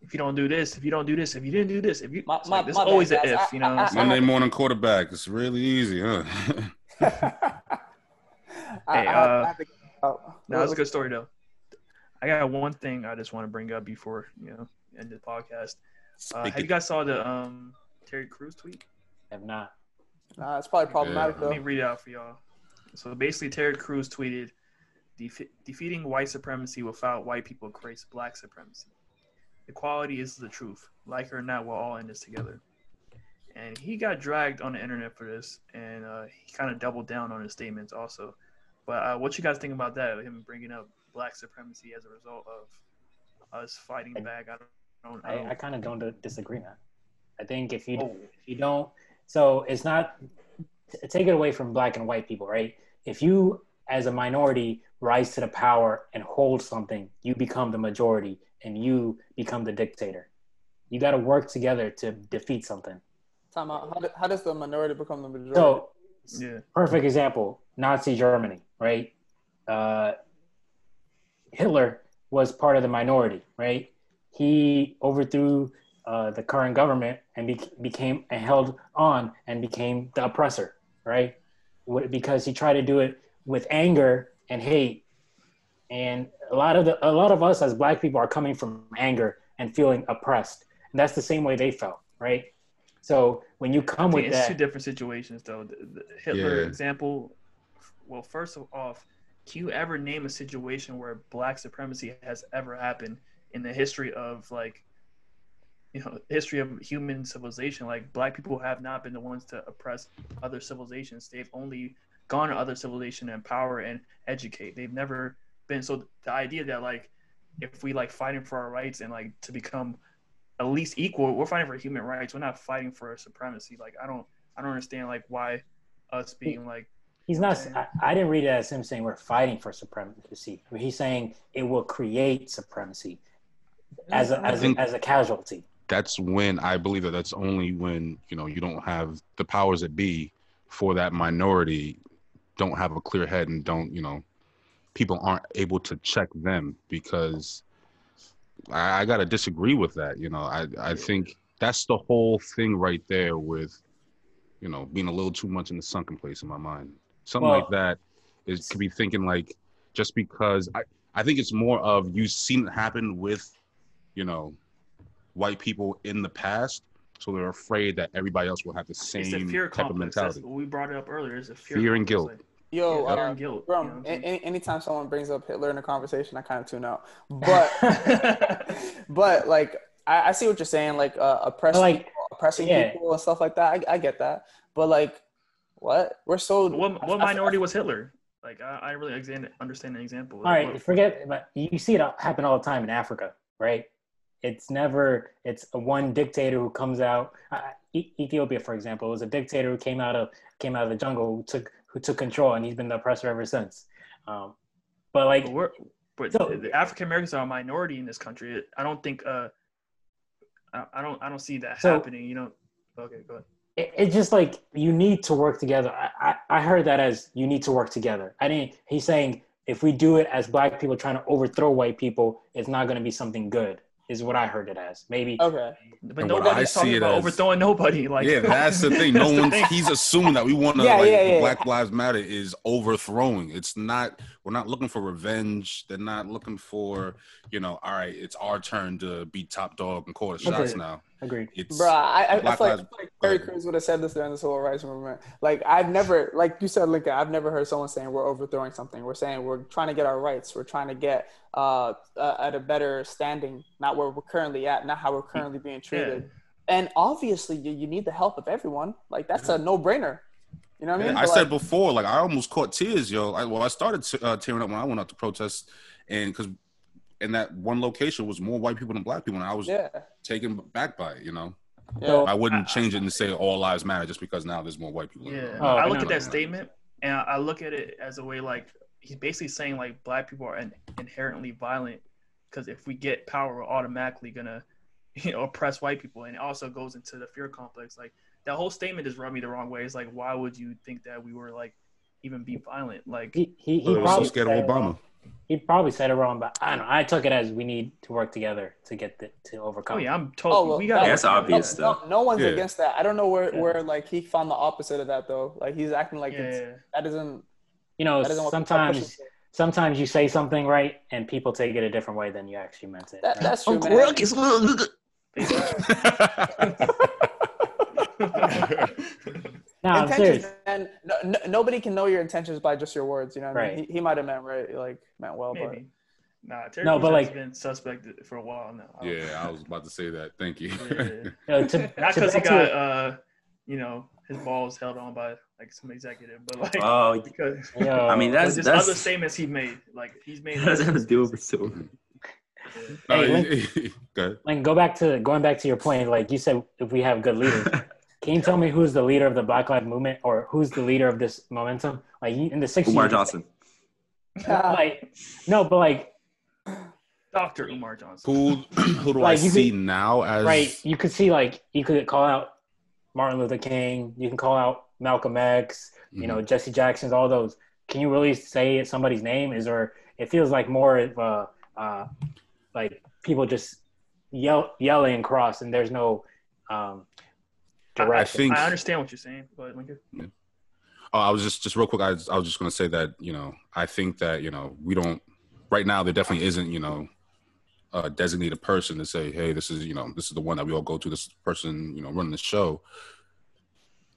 If you don't do this, if you don't do this, if you didn't do this, if you, My- it's my- like, there's my bad, always an guys. if. You know, what I- I'm? Monday morning quarterback. It's really easy, huh? Hey, I, uh, I have to get out. No, that's a good story though. I got one thing I just want to bring up before you know end the podcast. Uh, have you guys saw the um, Terry Crews tweet? Have not. Nah, it's probably problematic Let me read it out for y'all. So basically, Terry Crews tweeted, "Defe- "Defeating white supremacy without white people creates black supremacy. Equality is the truth. Like it or not, we're all in this together." And he got dragged on the internet for this, and uh, he kind of doubled down on his statements also. But uh, what you guys think about that? Him bringing up black supremacy as a result of us fighting back. I don't. I I, I kind of don't disagree, man. I think if you Oh. if you don't, so it's not take it away from black and white people, right? If you as a minority rise to the power and hold something, you become the majority and you become the dictator. You got to work together to defeat something. Time out. How, do, how does the minority become the majority? So, yeah. perfect example: Nazi Germany, right? Uh, Hitler was part of the minority, right? He overthrew uh, the current government and be- became and held on and became the oppressor, right? Because he tried to do it with anger and hate, and a lot of the a lot of us as black people are coming from anger and feeling oppressed, and that's the same way they felt, right? So when you come with it's that, two different situations though. The, the Hitler Yeah. example. Well, first of off, can you ever name a situation where black supremacy has ever happened in the history of like, you know, history of human civilization? Like black people have not been the ones to oppress other civilizations. They've only gone to other civilization and empower and educate. They've never been so the idea that like if we like fighting for our rights and like to become at least equal. We're fighting for human rights. We're not fighting for supremacy. Like I don't, I don't understand like why us being like he's not. I, I didn't read it as him saying we're fighting for supremacy. He's saying it will create supremacy as a, I as a, as a casualty. that's when I believe that that's only when you know you don't have the powers that be for that minority don't have a clear head and don't you know people aren't able to check them because I, I gotta disagree with that. You know, I I think that's the whole thing right there with you know being a little too much in the sunken place in my mind. Something Well- like that is could be thinking like just because I I think it's more of you've seen it happen with you know white people in the past, so they're afraid that everybody else will have the it's a same fear type of complex. That's mentality. what we brought it up earlier. It's a fear, Fear and guilt. like, Yo, yeah, fear uh, guilt. bro, you know what a- I'm any, anytime someone brings up Hitler in a conversation, I kind of tune out. But, but like, I, I see what you're saying, like uh, oppressing, Like, people, oppressing yeah. people and stuff like that. I, I get that. But like, what? We're so. what what I- I- minority was Hitler? Like I, I really understand understand the example. All Like, right, what- forget. But you see it happen all the time in Africa, right? It's never. It's a one dictator who comes out. Uh, E- Ethiopia, for example, was a dictator who came out of came out of the jungle, who took who took control, and he's been the oppressor ever since. Um, but like, But we're but So- the African Americans are a minority in this country. I don't think uh I, I don't I don't see that So- happening. You know. Okay, go ahead. it's just like you need to work together. I, I, I heard that as you need to work together. I didn't. He's saying if we do it as black people trying to overthrow white people, it's not going to be something good. Is what I heard it as. Maybe Okay. But And what I nobody's see talking it about as- overthrowing nobody. Like yeah, that's the thing. No That's one's thing. he's assuming that we want to Yeah, like yeah, the yeah. Black Lives Matter is overthrowing. It's not. We're not looking for revenge. They're not looking for you know. All right, it's our turn to be top dog and call the shots Okay. now. Agreed. It's Bro, I, I, I, feel like, I Lives- like Go Terry. Crews would have said this during the civil rights movement. Like I've never, like you said, Lincoln, I've never heard someone saying we're overthrowing something. We're saying we're trying to get our rights. We're trying to get uh, uh, at a better standing, not where we're currently at, not how we're currently being treated. And obviously, you, you need the help of everyone. Like that's a no brainer. You know what I mean? I But, said like, before, like I almost caught tears, yo. I, well, I started t- uh, tearing up when I went out to protest, and because in that one location was more white people than black people, and I was yeah, taken back by it. You know, yeah. I wouldn't change it and say all lives matter just because now there's more white people. Yeah. Oh, I I look at that statement and I I look at it as a way like he's basically saying like black people are in, inherently violent because if we get power, we're automatically gonna you know oppress white people, and it also goes into the fear complex. Like that whole statement just rubbed me the wrong way. It's like why would you think that we were like even be violent? Like He he, he They so probably scared of it. Obama. He probably said it wrong, but I don't know. I took it as we need to work together to get the, to overcome. oh yeah, I'm Oh, totally. well, we got that- that's obvious, no, though. No, no one's Yeah. against that. I don't know where, Yeah. where like he found the opposite of that though. Like he's acting like Yeah, it's, that isn't You know, that isn't what people are pushing sometimes sometimes you say something right and people take it a different way than you actually meant it. That, right? that's true, Uncle man. Ruckus, look. no, I'm intentions, serious. man. No, no, nobody can know your intentions by just your words. You know, what I mean? Right. he, he might have meant right, like meant well, maybe. Nah, Terry No, no, but, but like- has been suspect for a while now. I don't- yeah, I was about to say that. Thank you. Yeah, yeah, yeah. No, to, Not because he got, uh, you know, his balls held on by like some executive, but like Oh, because Yo, I mean, but that's just that's other statements he made. Like he's made. that doesn't have to do with so. Hey, he- go ahead. like go back to going back to your point. Like you said, if we have good leaders, can you tell me who's the leader of the Black Lives Movement or who's the leader of this momentum? Like in the '60s, Umar Johnson. Like no, but like Doctor Umar Johnson. Who who do Like, I see could- now as right, you could see like you could call out Martin Luther King. You can call out Malcolm X. You know Jesse Jackson's. All those. Can you really say somebody's name? Is or it feels like more of uh, uh, like people just yell, yelling across, and there's no um, direction. I think I understand what you're saying, but Lincoln. Oh, I was just just real quick. I was, I was just going to say that you know I think that you know we don't right now there definitely isn't you know a designated person to say hey this is you know this is the one that we all go to this person you know running the show.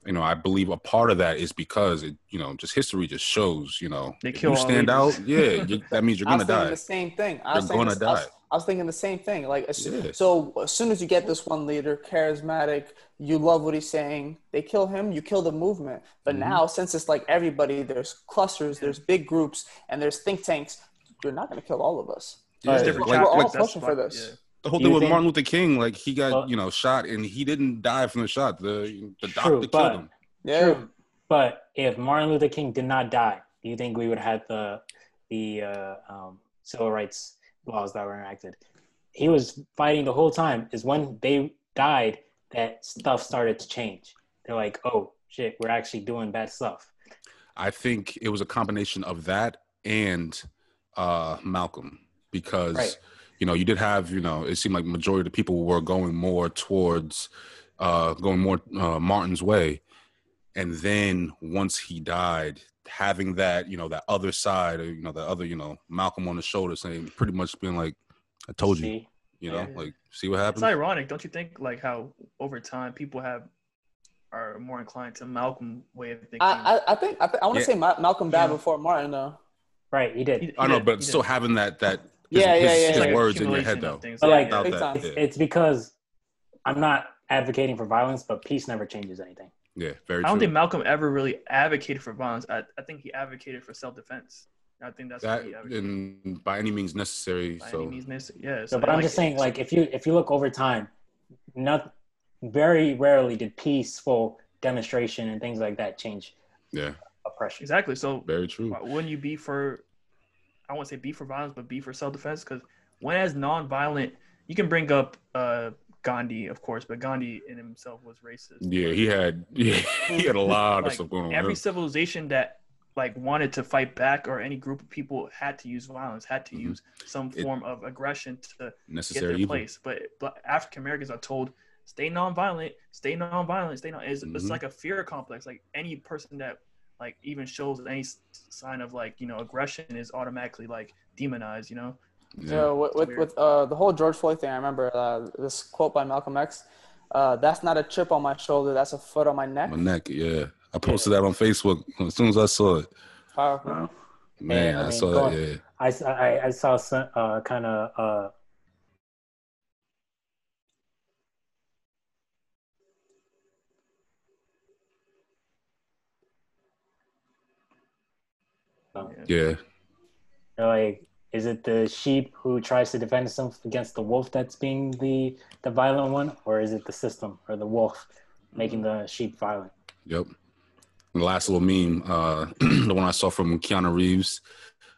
You know I believe a part of that is because it you know just history just shows you know They if kill you stand leaders. out yeah you, that means you're gonna die. the same thing. I You're gonna the- I was- die. I was thinking the same thing. Like, as- Yeah. so as soon as you get this one leader, charismatic, you love what he's saying, they kill him, you kill the movement. But Mm-hmm. now, since it's like everybody, there's clusters, there's big groups, and there's think tanks. You're not going to kill all of us. Yeah, It's different like- We're all like pushing for why- this. the whole thing with think- Martin Luther King, like he got Well- you know shot and he didn't die from the shot. The the doctor True, killed but- him. Yeah. True. But if Martin Luther King did not die, do you think we would have had the the uh, um, civil rights laws that were enacted? He was fighting the whole time. Is when they died that stuff started to change. They're like, oh shit, we're actually doing bad stuff. I think it was a combination of that and uh, Malcolm because Right. you know you did have you know it seemed like majority of the people were going more towards uh, going more uh, Martin's way, and then once he died, having that you know that other side, or, you know the other you know Malcolm on the shoulder saying pretty much being like, "I told you," See? you know, Yeah. like see what happens. It's ironic, don't you think? Like how over time people have are more inclined to Malcolm way of thinking. I, I, I think I, th- I want to Yeah. say Ma- Malcolm died Yeah. before Martin, though. Right, he did. He- I know, did, but still did. having that that his, Yeah, yeah, his, yeah, his yeah. Like words in your head though. things. But like, yeah. That. It's, yeah. it's because I'm not advocating for violence, but peace never changes anything. Yeah, very I don't true. think Malcolm ever really advocated for violence. I, I think he advocated for self defense. I think that's that what he advocated. and by any means necessary. by so any means necessary. Yeah. So, but I'm just saying, like, if you if you look over time, not very rarely did peaceful demonstration and things like that change yeah, oppression. exactly. So very true. wouldn't you be for? I won't say be for violence, but be for self defense. Because when as non-violent, you can bring up uh, Gandhi, of course, but Gandhi in himself was racist. Yeah, he had yeah, he had a lot of stuff going on. Every civilization that like wanted to fight back or any group of people had to use violence, had to Mhm. use some It- form of aggression to get their evil. place. But, but African Americans are told stay nonviolent, stay nonviolent, stay non. It's, it's Mhm. like a fear complex. Like any person that like even shows any sign of like you know aggression is automatically like demonized. You know. Yeah. So with with, with uh, the whole George Floyd thing, I remember uh, this quote by Malcolm X. Uh, that's not a chip on my shoulder. That's a foot on my neck. My neck, yeah. I posted that on Facebook as soon as I saw it. Powerful. Wow. Man, I I, mean, saw go that. on. Yeah, I, s- I- I saw some uh, kind of uh, yeah. like is it the sheep who tries to defend itself against the wolf that's being the the violent one, or is it the system or the wolf making the sheep violent? Yep. The last little meme, uh, the one I saw from Keanu Reeves.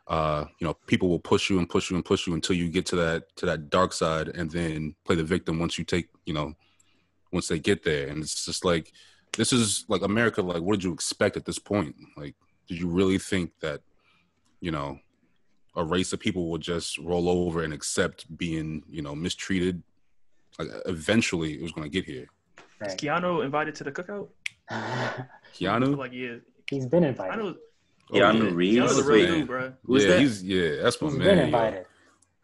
Uh, you know, people will push you and push you and push you until you get to that to that dark side, and then play the victim once you take, you know, once they get there. And it's just like, this is like America. Like, what did you expect at this point? Like, did you really think that, you know, a race of people will just roll over and accept being, you know, mistreated? Like, eventually, it was going to get here. Is Right. Keanu invited to the cookout? Keanu. Like yeah, He's been invited. Keanu, Oh, Keanu yeah. Reeves? Keanu's a Who's real dude, bro. Who's yeah, that? he's yeah, that's my He's man. been yo. invited.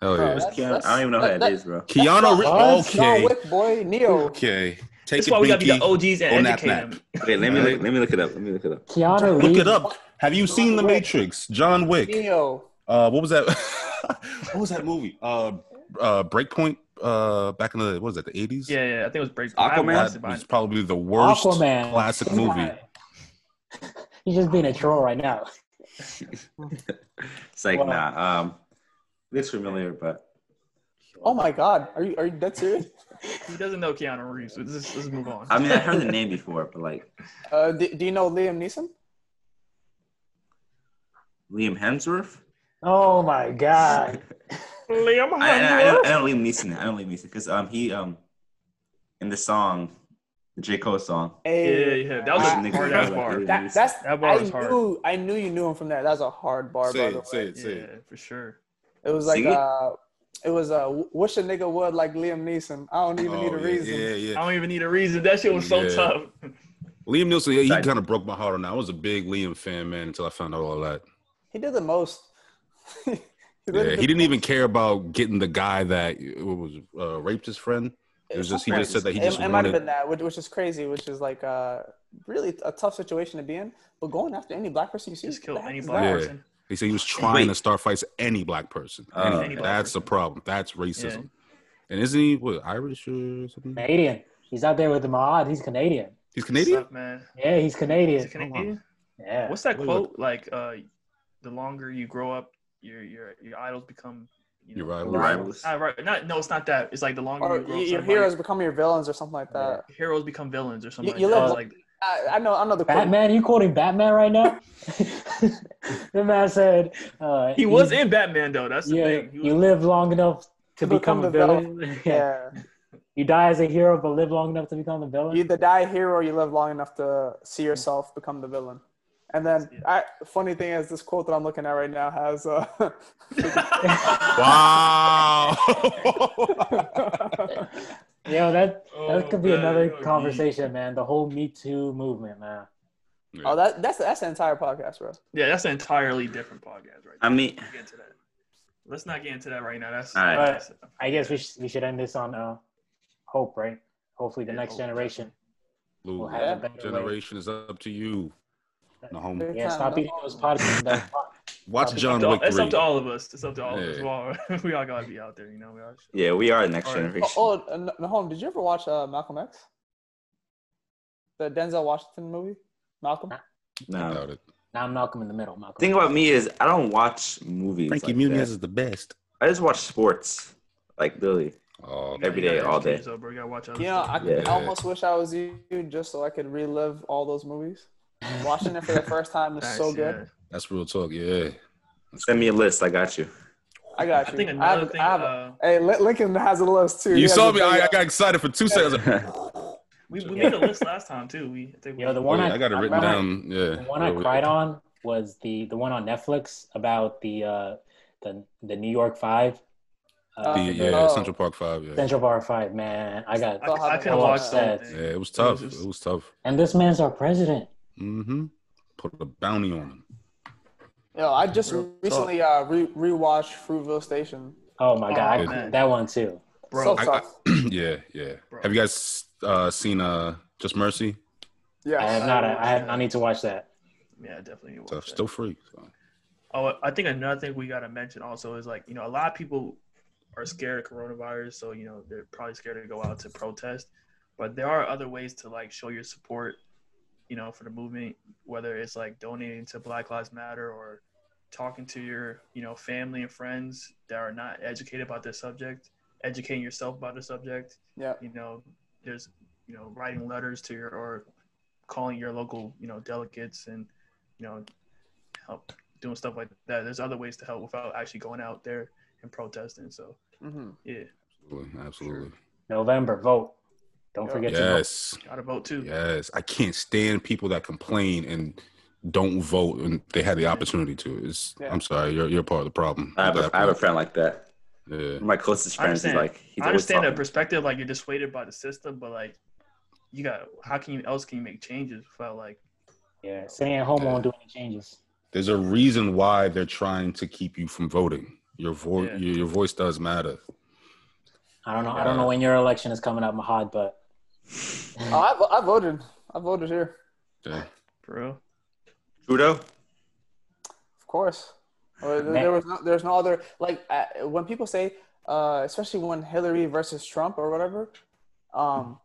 Hell yeah. Who's That's- Keanu? that's- I don't even know who that- that that- is, bro. Keanu Reeves. That's John Okay. Wick, boy. Neo. Okay. Take That's it, why we gotta be the OGs and on that educate map. them. Okay, let me look, let me look it up. Let me look it up. Keanu Look Reeves. it up. Have you seen The Wick. Matrix? John Wick. Neo. Uh, what was that? what was that movie? Uh, uh, Breakpoint. Uh, back in the what was that? The eighties. Yeah, yeah. I think it was Break. Aquaman? I haven't watched That it, was probably the worst Aquaman. classic Come movie. on. He's just being a troll right now. It's like, Wow. nah. Um, looks familiar, but Oh my God. Are you are you dead serious? He doesn't know Keanu Reeves. So let's, let's move on. I mean, I heard the name before, but like Uh, do, do you know Liam Neeson? Liam Hemsworth. Oh my god. Liam I, I, I, don't, I don't Liam Neeson. I don't Liam Neeson because um he um in the song, the J Cole song. Yeah, Hey, yeah. That was I- a hard ass I- bar. That, that's That bar I was hard. knew I knew you knew him from that. That's a hard bar. Say by the it. Say it. Say Yeah, it. for sure. It was like Sing it? uh, it was uh, wish a nigga would like Liam Neeson. I don't even Oh, need a yeah, reason. Yeah, yeah. I don't even need a reason. That shit was so Yeah. tough. Liam Neeson, yeah, he kind of broke my heart on that. I was a big Liam fan, man, until I found out all that. He did the most. He, Yeah, he did didn't even care about getting the guy that was uh, raped his friend. It was just he just said that he It- just it, might have wanted. been that, which, which is crazy, which is like uh, really a tough situation to be in. But going after any black person you see, Just kill what the heck any black that? Yeah. person. He said he was trying to Wait. start fights any black person. Uh, Any- Any black that's the problem. That's racism. And isn't he what Irish or something? Canadian. He's out there with the Mahad. He's Canadian. He's Canadian. up, man? Yeah, he's Canadian. Is it Canadian? Yeah. What's that What is quote? Like, uh, the longer you grow up, your your your idols become. You know, Your rivals. Rivals. Ah, right. Not, no, it's not that. It's like the longer Or you grow your somebody- heroes become your villains or something like that. heroes become villains or something You- like you that. live- like I, I know, I know the quote. Batman? You quoting Batman right now? the man said uh, he was you, in Batman though. That's the you, thing. He you live long enough to To become, become a the villain. yeah. Yeah, You die as a hero, but live long enough to become the villain. you either die a hero or you live long enough to see yourself become the villain. And then, I, funny thing is, this quote that I'm looking at right now has. Uh, Wow. Yo, that Oh, that could be man, another you're conversation, man. The whole Me Too movement, man. oh, that that's that's the entire podcast, bro. yeah, that's an entirely different podcast, right? I mean, Let's get into that. Let's not get into that right now. That's All right. that's- I guess we should, we should end this on uh, hope, right? Hopefully, the Yeah, next hope. generation Lou, will have Yeah. a better way. generation is up to you. No homo. Big Yeah, stop no? eating those podcasts. Watch John It's, all- Wick it's up to all of us. It's up to all of us. We all, we all gotta be out there, you know. We all yeah, we are the next All right. generation. Oh, oh uh, Nahum, did you ever watch uh, Malcolm X? The Denzel Washington movie, Malcolm. no. Doubt it. now I'm Malcolm in the middle. Malcolm. The thing about me is I don't watch movies. Frankie like Muniz that. is the best. I just watch sports, like Billy. Oh, You Every gotta day, all day. yourself, bro. You gotta watch other You know. I, could, Yeah. I almost wish I was you just so I could relive all those movies. Watching it for the first time is Nice, so yeah. good. that's real talk. Yeah. Send me a list. I got you. I got I you. think I have, thing. I have, uh, hey, Lincoln has a list too. You has saw me. I, I got excited for two seconds. I was like, we, we made a list last time too. We I think we, Yo, the oh, one yeah, I, I got it written remember- down. Yeah. The one I Yeah, we- cried on was the the one on Netflix about the uh the the New York Five. Uh, The, Uh, yeah, oh. Central Park Five. Yeah. Central Park Five, man. I got I, I couldn't Oh, watch that. Yeah, it was tough. was- It was tough. and this man's our president. Mm-hmm. Put a bounty on him. Yo, I just Real recently uh, re- rewatched Fruitvale Station. Oh my god, Oh, I- man. that one too. Bro, So I- tough. yeah, yeah. Bro. Have you guys uh, seen uh, Just Mercy? yeah, I have not. I, have, I need to watch that. yeah, definitely. need to watch Tough. that. Still free. So. Oh, I think another thing we gotta mention also is like you know a lot of people are scared of coronavirus, so you know they're probably scared to go out to protest. But there are other ways to like show your support, you know, for the movement. Whether it's like donating to Black Lives Matter or talking to your you know family and friends that are not educated about this subject, educating yourself about the subject. yeah. You know, there's you know writing letters to your or calling your local you know delegates and you know help doing stuff like that. There's other ways to help without actually going out there and protesting. So hmm yeah, Absolutely. Absolutely. November vote. Don't Yeah. forget to vote. Yes. gotta vote too. Yes. I can't stand people that complain and don't vote and they had the opportunity to. It's, Yeah. I'm sorry. You're, you're part of the problem. I have at a, have a friend like that. Yeah. My closest I friends is like he's I understand the perspective, like you're dissuaded by the system, but like you got how can you else can you make changes without like Yeah, sitting at home Yeah. won't do any changes. There's a reason why they're trying to keep you from voting. Your voice, Yeah. your, your voice does matter. I don't know. I don't know when your election is coming up, Mahad, but Oh, I, I voted. I voted here, Yeah. for real. Trudeau. of course. Or there, Man. there was no, there's no other like uh, when people say, uh, especially when Hillary versus Trump or whatever, um,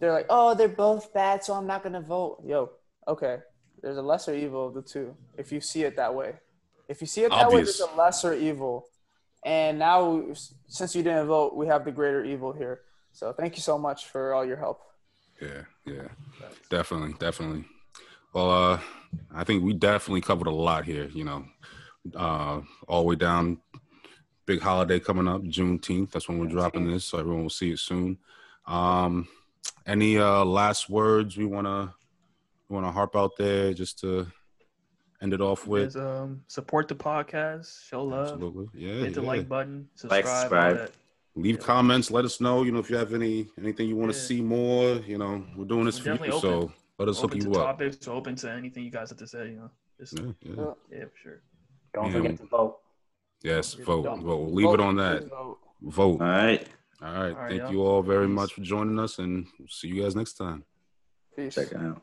they're like, oh, they're both bad, so I'm not gonna vote. Yo, okay, there's a lesser evil of the two if you see it that way. If you see it that Obvious. way, there's a lesser evil. And now, since you didn't vote, we have the greater evil here. So thank you so much for all your help. Yeah, yeah, definitely, definitely. Well, uh, I think we definitely covered a lot here. You know, uh, all the way down. Big holiday coming up, Juneteenth. That's when we're dropping this, so everyone will see it soon. Um, any uh, last words we wanna we wanna harp out there, just to end it off with. Is, um, support the podcast, show love, Absolutely. Yeah. hit the like button, Like, subscribe, all subscribe. That. Leave Yeah. comments. Let us know. You know if you have any anything you want to Yeah. see more. You know we're doing this We're for you, definitely so let us hook Open to up. topics, open to anything you guys have to say. You know, just, Yeah, yeah. Yeah. yeah, for sure. Don't Yeah. forget to vote. Yes, vote. Don't- Vote. We'll leave it on that. Vote. Vote. All right. All right. All right, Thank y'all. you all very Peace. much for joining us, and see you guys next time. Peace. Check it out.